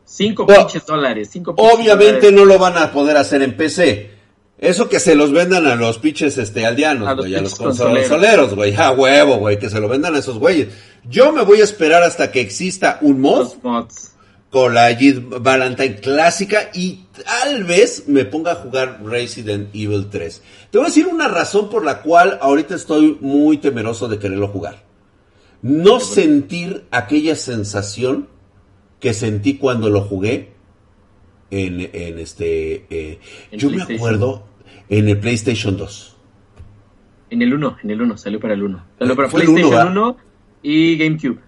Cinco pinches dólares. Cinco obviamente no lo van a poder hacer en PC. Eso que se los vendan a los pinches este, aldeanos, güey, a los consoleros, güey. A huevo, güey, que se lo vendan a esos güeyes. Yo me voy a esperar hasta que exista un mod con la Jid Valentine clásica y tal vez me ponga a jugar Resident Evil 3. Te voy a decir una razón por la cual ahorita estoy muy temeroso de quererlo jugar. No sentir aquella sensación que sentí cuando lo jugué en, en este... Eh, yo me acuerdo en el PlayStation 2. En el 1, en el 1, salió para el 1. Salió para PlayStation 1, y GameCube.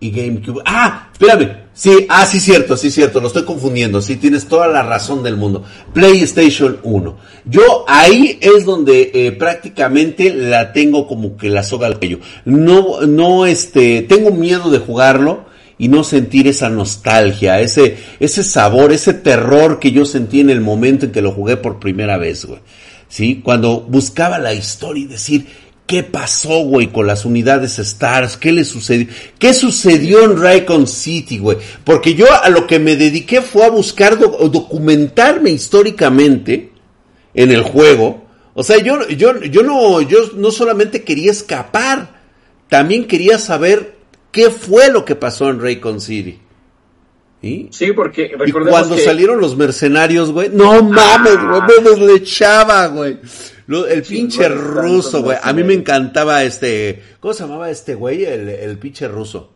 Y GameCube. Ah, espérame. Sí, ah, sí, cierto, sí, cierto. Lo estoy confundiendo. Sí, tienes toda la razón del mundo. PlayStation 1. Yo ahí es donde eh, prácticamente la tengo como que la soga al cuello. No, no, este, tengo miedo de jugarlo y no sentir esa nostalgia, ese, ese sabor, ese terror que yo sentí en el momento en que lo jugué por primera vez, güey. ¿Sí? Cuando buscaba la historia y decir, ¿qué pasó, güey, con las unidades Stars? ¿Qué le sucedió? ¿Qué sucedió en Raycon City, güey? Porque yo a lo que me dediqué fue a buscar documentarme históricamente en el juego. O sea, yo, yo, yo no, yo no solamente quería escapar, también quería saber qué fue lo que pasó en Raycon City. Sí, porque y cuando salieron los mercenarios, güey, no mames, güey, me deslechaba, güey. el pinche ruso, güey. A mí me encantaba este, ¿cómo se llamaba este güey? El, el pinche ruso.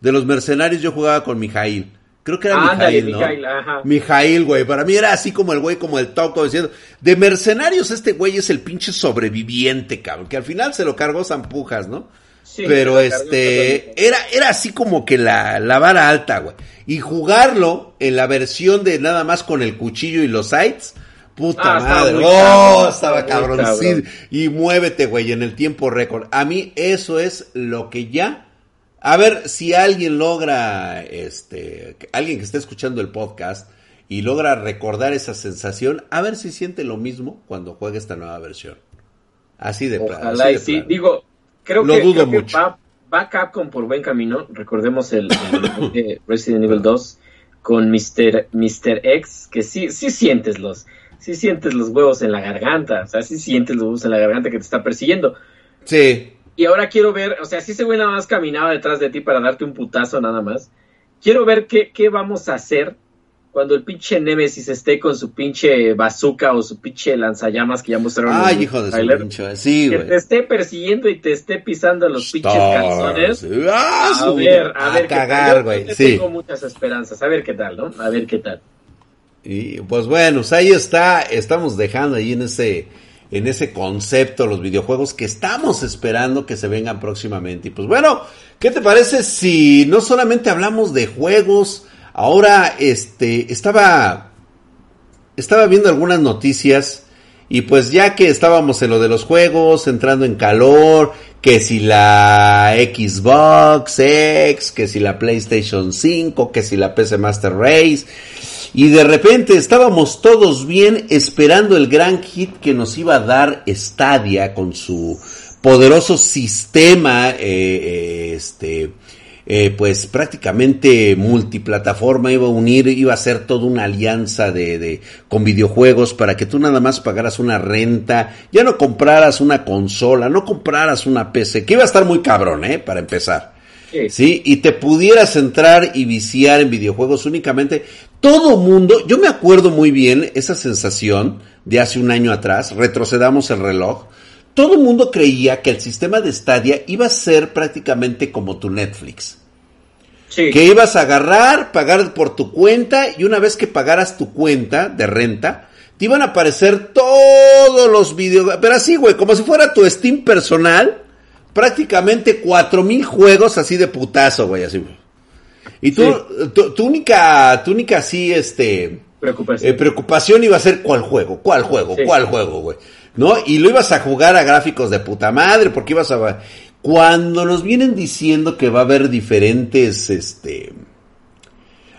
De los mercenarios yo jugaba con Mijail. Creo que era Mijail, ¿no? Mijail, ajá. Mijail, güey. Para mí era así como el güey, como el toco diciendo. De mercenarios, este güey es el pinche sobreviviente, cabrón. Que al final se lo cargó Zampujas, ¿no? Pero este era era así como que la, la vara alta, güey. Y jugarlo en la versión de nada más con el cuchillo y los sights, puta ah, madre. oh, estaba cabrón, y muévete, güey, en el tiempo récord. A mí eso es lo que ya a ver si alguien logra este alguien que esté escuchando el podcast y logra recordar esa sensación, a ver si siente lo mismo cuando juegue esta nueva versión. Así de sí, digo, Creo que, va, Capcom por buen camino. Recordemos el, Resident Evil 2 con Mr. Mr. X, que sí, sí sientes los, sí sientes los huevos en la garganta, o sea, sí sientes los huevos en la garganta que te está persiguiendo. Sí. Y ahora quiero ver, o sea, si ese güey nada más caminaba detrás de ti para darte un putazo nada más. Quiero ver qué, qué vamos a hacer cuando el pinche Nemesis esté con su pinche bazooka o su pinche lanzallamas que ya mostraron. Ay, hijo de su pinche, sí, Que te esté persiguiendo y te esté pisando los pinches calzones. Ah, a ver, a, ver. cagar, güey. Sí. Tengo muchas esperanzas. A ver qué tal, ¿no? A ver qué tal. Y pues bueno, pues ahí está, estamos dejando ahí en ese en ese concepto los videojuegos que estamos esperando que se vengan próximamente. Y pues bueno, ¿qué te parece si no solamente hablamos de juegos, ahora este estaba estaba viendo algunas noticias y pues ya que estábamos en lo de los juegos, entrando en calor, que si la Xbox X, que si la PlayStation 5, que si la PC Master Race, y de repente estábamos todos bien esperando el gran hit que nos iba a dar Stadia con su poderoso sistema, eh, eh, este, eh, pues prácticamente multiplataforma, iba a unir, iba a ser toda una alianza de, de, con videojuegos para que tú nada más pagaras una renta, ya no compraras una consola, no compraras una PC, que iba a estar muy cabrón, eh, para empezar. Sí. Y te pudieras entrar y viciar en videojuegos únicamente. Todo mundo, yo me acuerdo muy bien esa sensación de hace un año atrás, retrocedamos el reloj. Todo el mundo creía que el sistema de Stadia iba a ser prácticamente como tu Netflix. Sí. Que ibas a agarrar, pagar por tu cuenta y una vez que pagaras tu cuenta de renta, te iban a aparecer todos los videos, pero así, güey, como si fuera tu Steam personal prácticamente cuatro mil juegos así de putazo, güey, así. Y tú, tu, única, tu única así, este, preocupación. Eh, preocupación iba a ser cuál juego, cuál juego, cuál juego, güey. ¿No? Y lo ibas a jugar a gráficos de puta madre, porque ibas a... Cuando nos vienen diciendo que va a haber diferentes, este,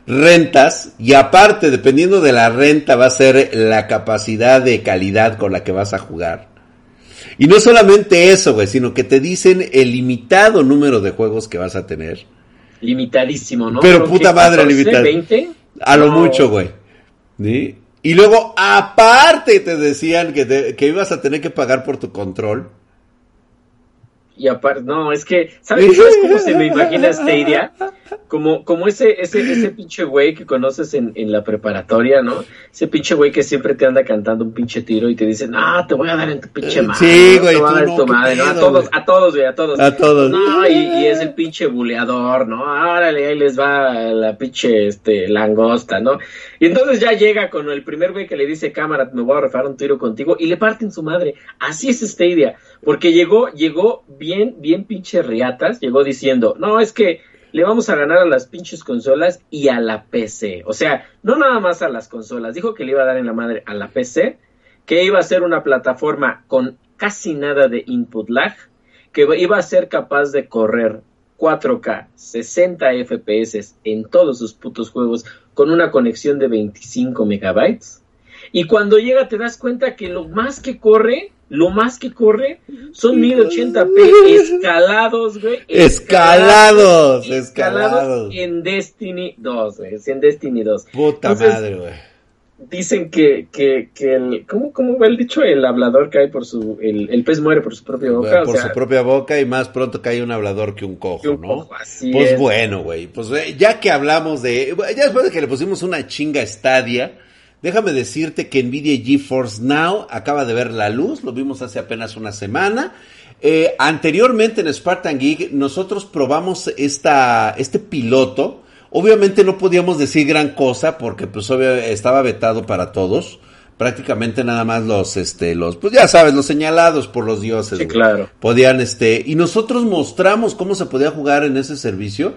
rentas, y aparte, dependiendo de la renta, va a ser la capacidad de calidad con la que vas a jugar y no solamente eso, güey, sino que te dicen el limitado número de juegos que vas a tener. Limitadísimo, ¿no? Pero puta madre, limitado. A lo mucho, güey. ¿Sí? Y luego, aparte, te decían que, que ibas a tener que pagar por tu control. Y aparte, no, es que, ¿sabes, ¿sabes cómo se me imagina Stadia? Como, como ese, ese, ese <laughs> pinche güey que conoces en, en la preparatoria, ¿no? Ese pinche güey que siempre te anda cantando un pinche tiro y te dice, no, te voy a dar en tu pinche madre. Sí, güey, tú no, tu madre, ¿no? A todos, a todos, güey, a todos. A todos. No, y, y es el pinche buleador, ¿no? Árale, ahí les va la pinche, este, langosta, ¿no? Y entonces ya llega con el primer güey que le dice, cámara, me voy a refar un tiro contigo, y le parten su madre. Así es Stadia, porque llegó, llegó bien, bien pinche riatas, llegó diciendo, no, es que le vamos a ganar a las pinches consolas y a la PC. O sea, no nada más a las consolas, dijo que le iba a dar en la madre a la PC, que iba a ser una plataforma con casi nada de input lag, que iba a ser capaz de correr 4K, 60 FPS en todos sus putos juegos con una conexión de 25 megabytes. Y cuando llega te das cuenta que lo más que corre lo más que corre son 1080p escalados, güey. Escalados, escalados, en Destiny 2, güey. En Destiny 2. Puta madre, güey. Dicen que, que, que el, ¿cómo, ¿cómo va el dicho? El hablador cae por su, el, el pez muere por su propia boca. Por su propia boca y más pronto cae un hablador que un cojo, ¿no? así pues bueno, güey, pues eh, ya que hablamos de, ya después de que le pusimos una chinga estadia, Déjame decirte que Nvidia GeForce Now acaba de ver la luz, lo vimos hace apenas una semana. Eh, anteriormente en Spartan Geek nosotros probamos esta, este piloto. Obviamente no podíamos decir gran cosa porque pues estaba vetado para todos. Prácticamente nada más los, este, los, pues ya sabes, los señalados por los dioses. Sí, claro. Podían, este, y nosotros mostramos cómo se podía jugar en ese servicio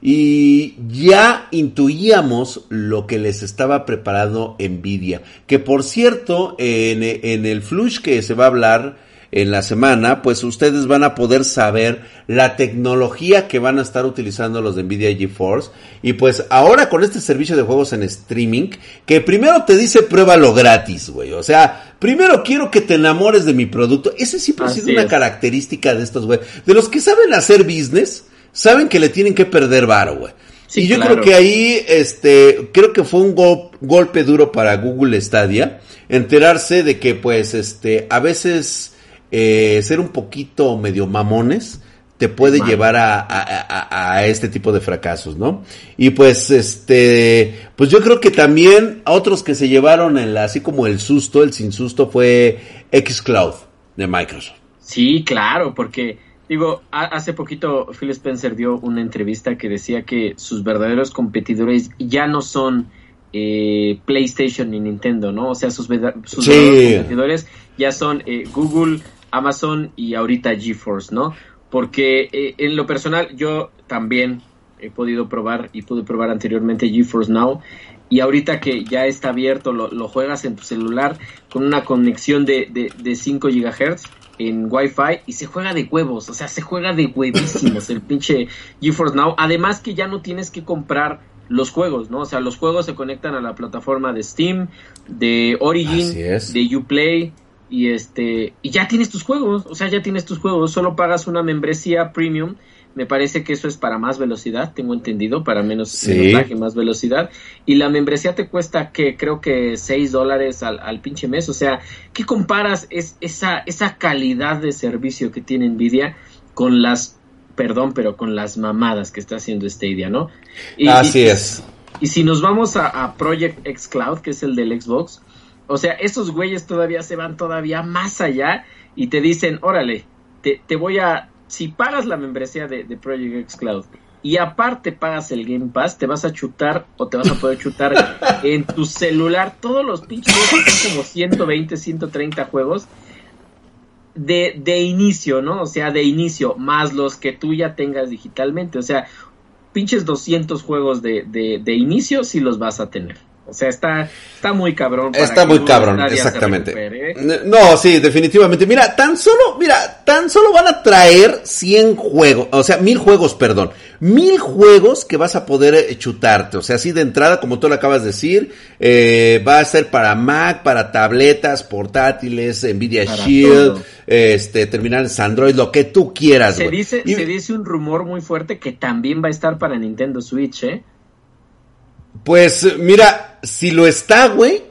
y ya intuíamos lo que les estaba preparando Nvidia. Que por cierto, en, en, el flush que se va a hablar en la semana, pues ustedes van a poder saber la tecnología que van a estar utilizando los de Nvidia GeForce. Y pues ahora con este servicio de juegos en streaming, que primero te dice pruébalo gratis, güey. O sea, primero quiero que te enamores de mi producto. Ese siempre ha sido una característica de estos, güey. De los que saben hacer business saben que le tienen que perder varo, güey. y yo creo que ahí, este, creo que fue un golpe duro para Google Stadia, enterarse de que, pues, este, a veces eh, ser un poquito medio mamones te puede llevar a, a, a, este tipo de fracasos, ¿no? Y pues, este, pues yo creo que también otros que se llevaron el, así como el susto, el sin susto fue Xcloud de Microsoft. Sí, claro, porque digo, hace poquito Phil Spencer dio una entrevista que decía que sus verdaderos competidores ya no son eh, PlayStation y Nintendo, ¿no? O sea, sus, verdaderos competidores ya son eh, Google, Amazon y ahorita GeForce, ¿no? porque eh, en lo personal yo también he podido probar y pude probar anteriormente GeForce Now y ahorita que ya está abierto lo, juegas en tu celular con una conexión de, de, de 5 GHz en Wi-Fi y se juega de huevos, o sea, se juega de huevísimos el pinche GeForce Now, además que ya no tienes que comprar los juegos, ¿no? O sea, los juegos se conectan a la plataforma de Steam, de Origin, de Uplay, y este y ya tienes tus juegos, o sea, ya tienes tus juegos, solo pagas una membresía premium. Me parece que eso es para más velocidad, tengo entendido, para menos sí. más velocidad. Y la membresía te cuesta que creo que 6 dólares al, al, pinche mes. O sea, ¿qué comparas es, esa, esa calidad de servicio que tiene Nvidia con las, perdón, pero con las mamadas que está haciendo Stadia, ¿no? Y, Así es. Y si nos vamos a, a Project X Cloud, que es el del Xbox, o sea, esos güeyes todavía se van todavía más allá y te dicen, órale, te, te voy a, si pagas la membresía de, Project X Cloud y aparte pagas el Game Pass, te vas a chutar o te vas a poder chutar <laughs> en tu celular todos los pinches como 120, 130 juegos de, de inicio, ¿no? O sea, de inicio, más los que tú ya tengas digitalmente. O sea, pinches 200 juegos de, de, de inicio sí los vas a tener. O sea, está, está muy cabrón. está muy cabrón, exactamente. No, sí, definitivamente. Mira, tan solo, mira, tan solo van a traer 100 juegos, o sea, mil juegos, perdón. Mil juegos que vas a poder eh, chutarte. O sea, así de entrada, como tú lo acabas de decir, eh, va a ser para Mac, para tabletas, portátiles, Nvidia Shield, este, terminales Android, lo que tú quieras. Se, dice, se dice un rumor muy fuerte que también va a estar para Nintendo Switch, ¿eh? Pues mira, si lo está, güey,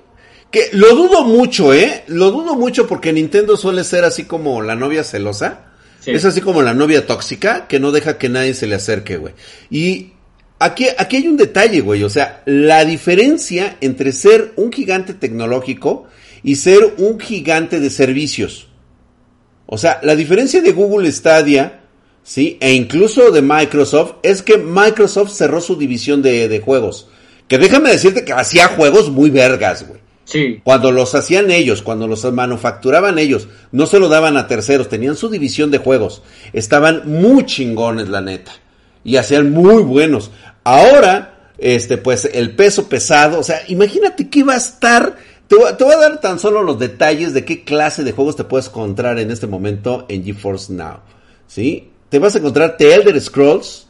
que lo dudo mucho, ¿eh? Lo dudo mucho porque Nintendo suele ser así como la novia celosa. Es así como la novia tóxica que no deja que nadie se le acerque, güey. Y aquí, aquí hay un detalle, güey. O sea, la diferencia entre ser un gigante tecnológico y ser un gigante de servicios. O sea, la diferencia de Google Stadia, ¿sí? E incluso de Microsoft, es que Microsoft cerró su división de, de juegos. Que déjame decirte que hacía juegos muy vergas, güey. Sí. Cuando los hacían ellos, cuando los manufacturaban ellos, no se lo daban a terceros, tenían su división de juegos. Estaban muy chingones, la neta. Y hacían muy buenos. Ahora, este, pues el peso pesado, o sea, imagínate que iba a estar. Te voy, te voy a dar tan solo los detalles de qué clase de juegos te puedes encontrar en este momento en GeForce Now. ¿Sí? Te vas a encontrar The Elder Scrolls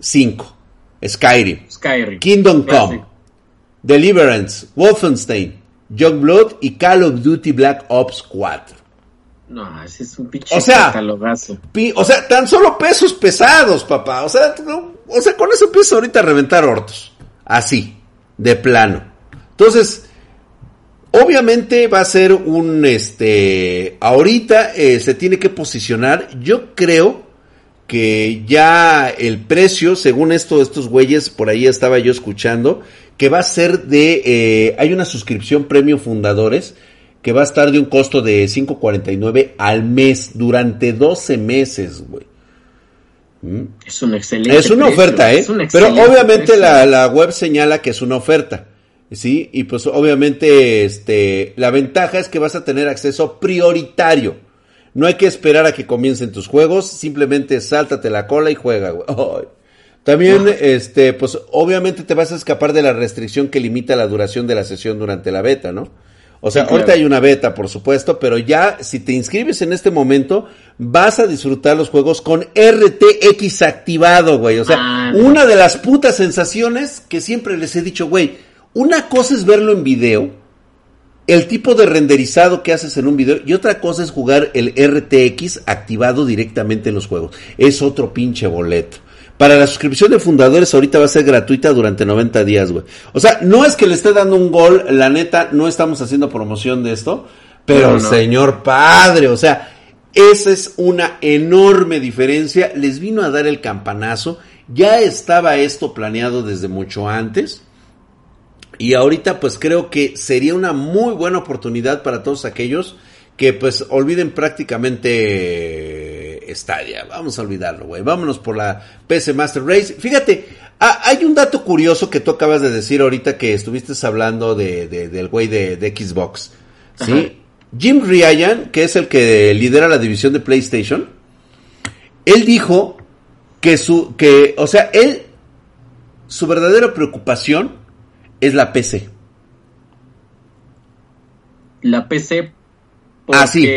5. Skyrim, Kingdom Come, Deliverance, Wolfenstein, Blood y Call of Duty Black Ops 4. No, ese es un pinche o sea, o sea, tan solo pesos pesados, papá. O sea, o sea, con eso empieza ahorita a reventar hortos. Así, de plano. Entonces, obviamente va a ser un, este, ahorita eh, se tiene que posicionar. Yo creo que ya el precio, según esto, estos güeyes, por ahí estaba yo escuchando, que va a ser de, eh, hay una suscripción premio fundadores, que va a estar de un costo de 5.49 al mes durante 12 meses, güey. ¿Mm? Es un excelente. Es una oferta, ¿eh? Pero obviamente la, la, web señala que es una oferta. ¿Sí? Y pues obviamente este, la ventaja es que vas a tener acceso prioritario no hay que esperar a que comiencen tus juegos, simplemente sáltate la cola y juega, güey. También, este, pues obviamente te vas a escapar de la restricción que limita la duración de la sesión durante la beta, ¿no? O sea, ahorita hay una beta, por supuesto, pero ya si te inscribes en este momento, vas a disfrutar los juegos con RTX activado, güey. O sea, ah, una de las putas sensaciones que siempre les he dicho, güey, una cosa es verlo en video el tipo de renderizado que haces en un video y otra cosa es jugar el RTX activado directamente en los juegos. Es otro pinche boleto. Para la suscripción de fundadores ahorita va a ser gratuita durante 90 días, güey. O sea, no es que le esté dando un gol, la neta, no estamos haciendo promoción de esto, pero señor padre, o sea, Esa es una enorme diferencia. Les vino a dar el campanazo. Ya estaba esto planeado desde mucho antes. Y ahorita pues creo que sería una muy buena oportunidad para todos aquellos que pues olviden prácticamente Stadia. Vamos a olvidarlo, güey. Vámonos por la PC Master Race. Fíjate, hay un dato curioso que tú acabas de decir ahorita que estuviste hablando de, del güey de, Xbox. ¿Sí? Jim Ryan, que es el que lidera la división de PlayStation, él dijo que su, que, o sea, él, su verdadera preocupación es la PC. La PC. Así.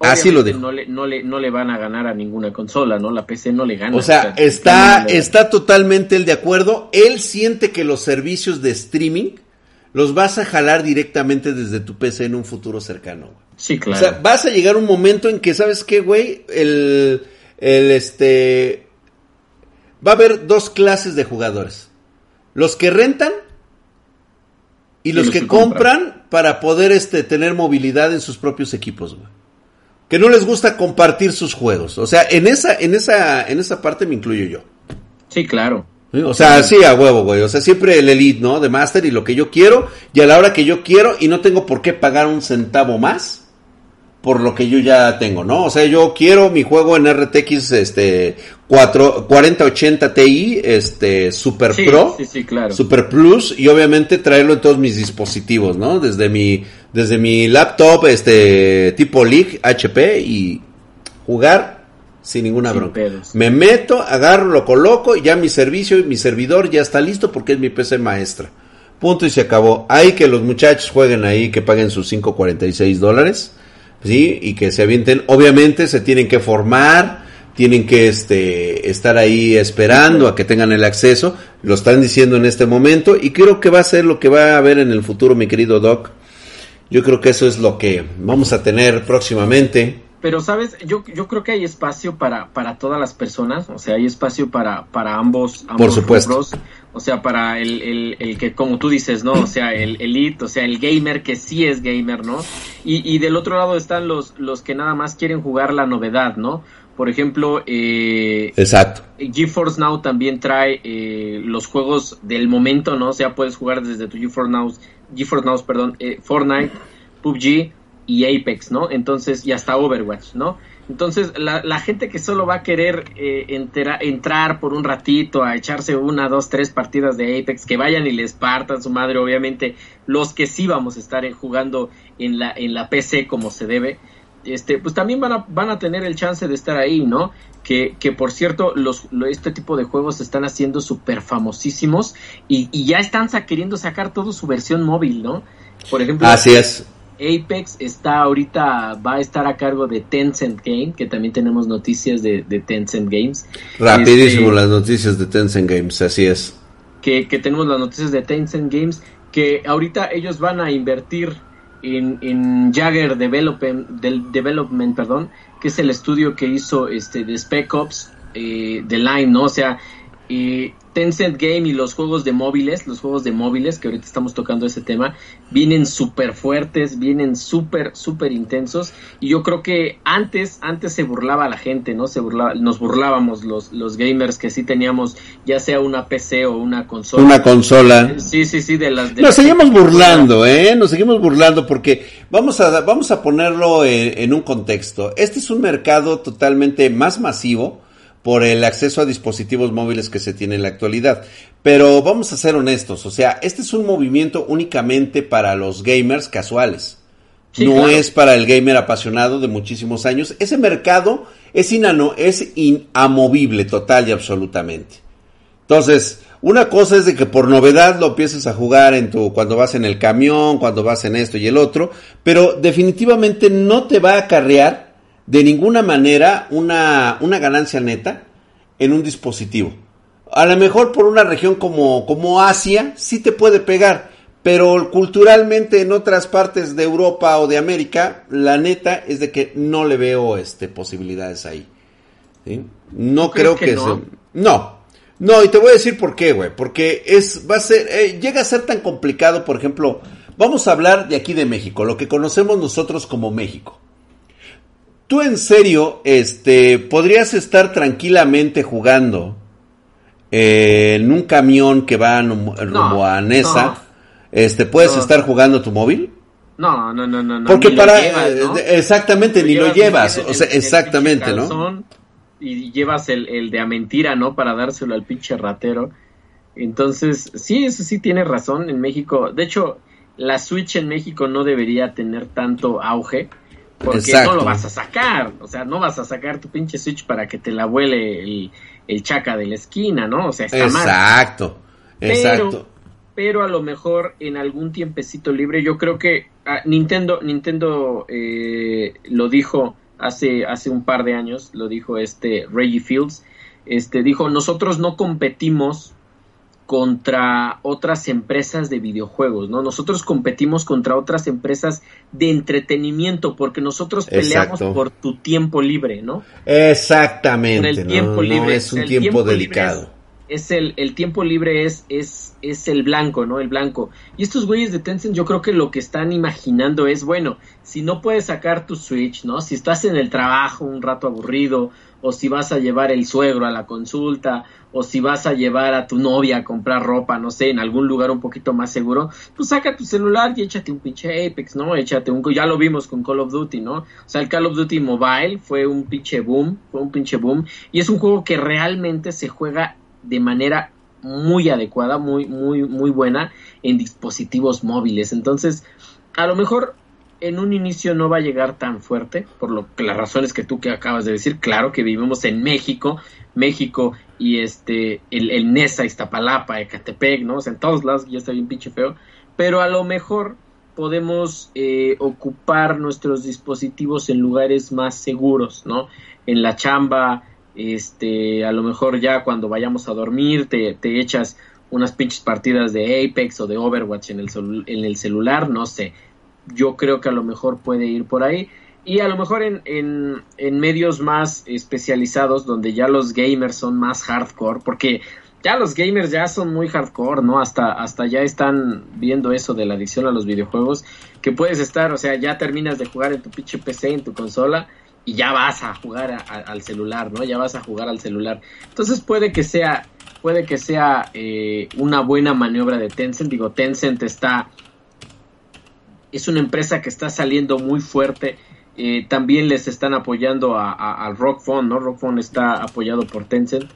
Así lo dijo. No le, no, le, no le van a ganar a ninguna consola, ¿no? La PC no le gana. O sea, está, está totalmente él de acuerdo. Él siente que los servicios de streaming los vas a jalar directamente desde tu PC en un futuro cercano. Sí, claro. O sea, vas a llegar un momento en que, ¿sabes qué, güey? El, el, este... Va a haber dos clases de jugadores. Los que rentan y los, que, compran, para poder este, tener movilidad en sus propios equipos, güey. Que no les gusta compartir sus juegos. O sea, en esa, en esa, en esa parte me incluyo yo. Sí, claro. O sea, sí, a huevo, güey. O sea, siempre el Elite, ¿no? De Master y lo que yo quiero y a la hora que yo quiero y no tengo por qué pagar un centavo más por lo que yo ya tengo, ¿no? O sea, yo quiero mi juego en RTX este 4 4080 Ti, este Super Pro, sí, sí, claro. Super Plus y obviamente traerlo en todos mis dispositivos, ¿no? Desde mi desde mi laptop este tipo League HP y jugar sin ninguna bronca. Me meto, agarro, lo coloco y ya mi servicio y mi servidor ya está listo porque es mi PC maestra. Punto y se acabó. Hay que los muchachos jueguen ahí, que paguen sus 5.46 dólares, ¿sí? Y que se avienten. Obviamente se tienen que formar, tienen que este, estar ahí esperando a que tengan el acceso. Lo están diciendo en este momento y creo que va a ser lo que va a haber en el futuro, mi querido Doc. Yo creo que eso es lo que vamos a tener próximamente pero, ¿sabes? Yo, yo creo que hay espacio para, para todas las personas, o sea, hay espacio para, para ambos, ambos Por supuesto. O sea, para el, el, el, que, como tú dices, ¿no? O sea, el elite, o sea, el gamer que sí es gamer, ¿no? Y, y del otro lado están los, los que nada más quieren jugar la novedad, ¿no? Por ejemplo, eh, Exacto. GeForce Now también trae eh, los juegos del momento, ¿no? O sea, puedes jugar desde tu GeForce Now, GeForce Now, perdón, eh, Fortnite, PUBG, y Apex, ¿no? Entonces, y hasta Overwatch, ¿no? Entonces, la, la gente que solo va a querer eh, entrar por un ratito a echarse una, dos, tres partidas de Apex, que vayan y les partan su madre, obviamente, los que sí vamos a estar jugando en la, en la PC como se debe, este, pues también van a, van a tener el chance de estar ahí, ¿no? Que, que por cierto, los, este tipo de juegos se están haciendo súper famosísimos y, y ya están queriendo sacar toda su versión móvil, ¿no? Por ejemplo, Así es. Apex está ahorita, va a estar a cargo de Tencent Game, que también tenemos noticias de, Tencent Games. Rapidísimo este, las noticias de Tencent Games, así es. Que, tenemos las noticias de Tencent Games, que ahorita ellos van a invertir en, en Jagger Development, del Development, perdón, que es el estudio que hizo este de Spec Ops eh, de Line, ¿no? O sea, y Tencent Game y los juegos de móviles, los juegos de móviles, que ahorita estamos tocando ese tema, vienen súper fuertes, vienen súper, súper intensos. Y yo creo que antes, antes se burlaba la gente, ¿no? Se burlaba, nos burlábamos los, los gamers que sí teníamos, ya sea una PC o una consola. Una consola. Sí, sí, sí, de las... nos seguimos burlando, ¿eh? Nos seguimos burlando porque vamos a, vamos a ponerlo en un contexto. Este es un mercado totalmente más masivo por el acceso a dispositivos móviles que se tiene en la actualidad. Pero vamos a ser honestos, o sea, este es un movimiento únicamente para los gamers casuales. no es para el gamer apasionado de muchísimos años. Ese mercado es, inano, es inamovible total y absolutamente. Entonces, una cosa es de que por novedad lo empieces a jugar en tu, cuando vas en el camión, cuando vas en esto y el otro, pero definitivamente no te va a acarrear de ninguna manera una, una ganancia neta en un dispositivo. A lo mejor por una región como, como Asia sí te puede pegar, pero culturalmente en otras partes de Europa o de América, la neta es de que no le veo este, posibilidades ahí. No creo que, no? no, no, y te voy a decir por qué, güey, porque es, va a ser, eh, llega a ser tan complicado, por ejemplo, vamos a hablar de aquí de México, lo que conocemos nosotros como México. Tú en serio, este, podrías estar tranquilamente jugando eh, en un camión que va rumbo a Nesa, este, ¿puedes estar jugando tu móvil? No, no, no, no. Porque para. Exactamente, ni lo llevas. o sea, exactamente, ¿no? Y llevas el, el de a mentira, ¿no? Para dárselo al pinche ratero. Entonces, sí, eso sí tiene razón. En México, de hecho, la Switch en México no debería tener tanto auge. Porque no lo vas a sacar. O sea, no vas a sacar tu pinche Switch para que te la vuele el, el chaca de la esquina, ¿no? O sea, está exacto, Exacto. Pero, a lo mejor en algún tiempecito libre, yo creo que ah, Nintendo, Nintendo eh, lo dijo hace, hace un par de años, lo dijo este Reggie Fields, este dijo, nosotros no competimos contra otras empresas de videojuegos, ¿no? Nosotros competimos contra otras empresas de entretenimiento porque nosotros peleamos por tu tiempo libre, ¿no? Exactamente. el tiempo libre. es un tiempo, delicado. Es, el, el tiempo libre es, es, es el blanco, ¿no? El blanco. Y estos güeyes de Tencent yo creo que lo que están imaginando es, bueno, si no puedes sacar tu Switch, ¿no? Si estás en el trabajo un rato aburrido o si vas a llevar el suegro a la consulta, o si vas a llevar a tu novia a comprar ropa, no sé, en algún lugar un poquito más seguro, pues saca tu celular y échate un pinche Apex, ¿no? Échate un, ya lo vimos con Call of Duty, ¿no? O sea, el Call of Duty Mobile fue un pinche boom, fue un pinche boom, y es un juego que realmente se juega de manera muy adecuada, muy, muy, muy buena en dispositivos móviles. Entonces, a lo mejor en un inicio no va a llegar tan fuerte, por lo que las razones que tú que acabas de decir, claro que vivimos en México, México y este, el, el Nesa, Iztapalapa, Ecatepec, ¿no? O sea, en todos lados ya está bien pinche feo, pero a lo mejor podemos eh, ocupar nuestros dispositivos en lugares más seguros, ¿no? En la chamba, este, a lo mejor ya cuando vayamos a dormir te, te echas unas pinches partidas de Apex o de Overwatch en el, en el celular, no sé yo creo que a lo mejor puede ir por ahí. Y a lo mejor en, en, medios más especializados donde ya los gamers son más hardcore, porque ya los gamers ya son muy hardcore, ¿no? Hasta, hasta ya están viendo eso de la adicción a los videojuegos, que puedes estar, o sea, ya terminas de jugar en tu pinche PC, en tu consola, y ya vas a jugar al celular, ¿no? Ya vas a jugar al celular. Entonces puede que sea, puede que sea eh, una buena maniobra de Tencent. Digo, Tencent está es una empresa que está saliendo muy fuerte. Eh, también les están apoyando a, a, Rock Phone, ¿no? Rock Phone está apoyado por Tencent.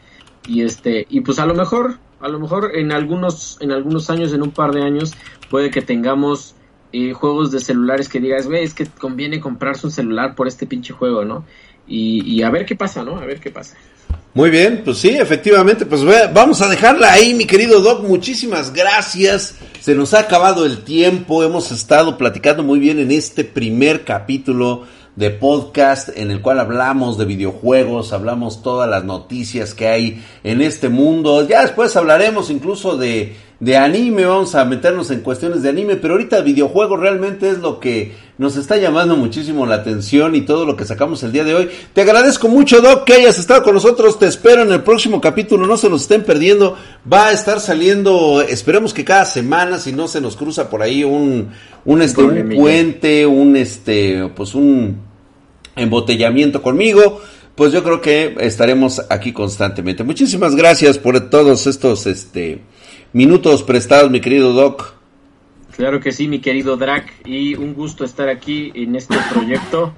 Y este, y pues a lo mejor, a lo mejor en algunos, en algunos años, en un par de años, puede que tengamos eh, juegos de celulares que digas, güey, es que conviene comprarse un celular por este pinche juego, ¿no? Y, y a ver qué pasa, ¿no? A ver qué pasa. Muy bien, pues sí, efectivamente, pues vamos a dejarla ahí, mi querido Doc, muchísimas gracias. Se nos ha acabado el tiempo, hemos estado platicando muy bien en este primer capítulo de podcast en el cual hablamos de videojuegos, hablamos todas las noticias que hay en este mundo. Ya después hablaremos incluso de, de anime, vamos a meternos en cuestiones de anime, pero ahorita videojuegos realmente es lo que nos está llamando muchísimo la atención y todo lo que sacamos el día de hoy. Te agradezco mucho, Doc, que hayas estado con nosotros. Te espero en el próximo capítulo, no se nos estén perdiendo. Va a estar saliendo, esperemos que cada semana, si no se nos cruza por ahí un, un, este, un puente, un, este, pues un embotellamiento conmigo, pues yo creo que estaremos aquí constantemente. Muchísimas gracias por todos estos este minutos prestados, mi querido Doc. Claro que sí, mi querido Drac, y un gusto estar aquí en este proyecto.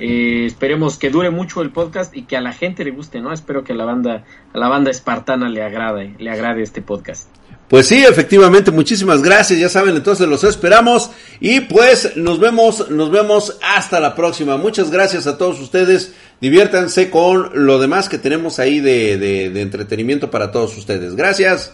Eh, esperemos que dure mucho el podcast y que a la gente le guste, ¿no? Espero que a la banda, a la banda espartana le agrade, le agrade este podcast. Pues sí, efectivamente, muchísimas gracias, ya saben, entonces los esperamos y pues nos vemos, nos vemos hasta la próxima. Muchas gracias a todos ustedes, diviértanse con lo demás que tenemos ahí de, de entretenimiento para todos ustedes. Gracias.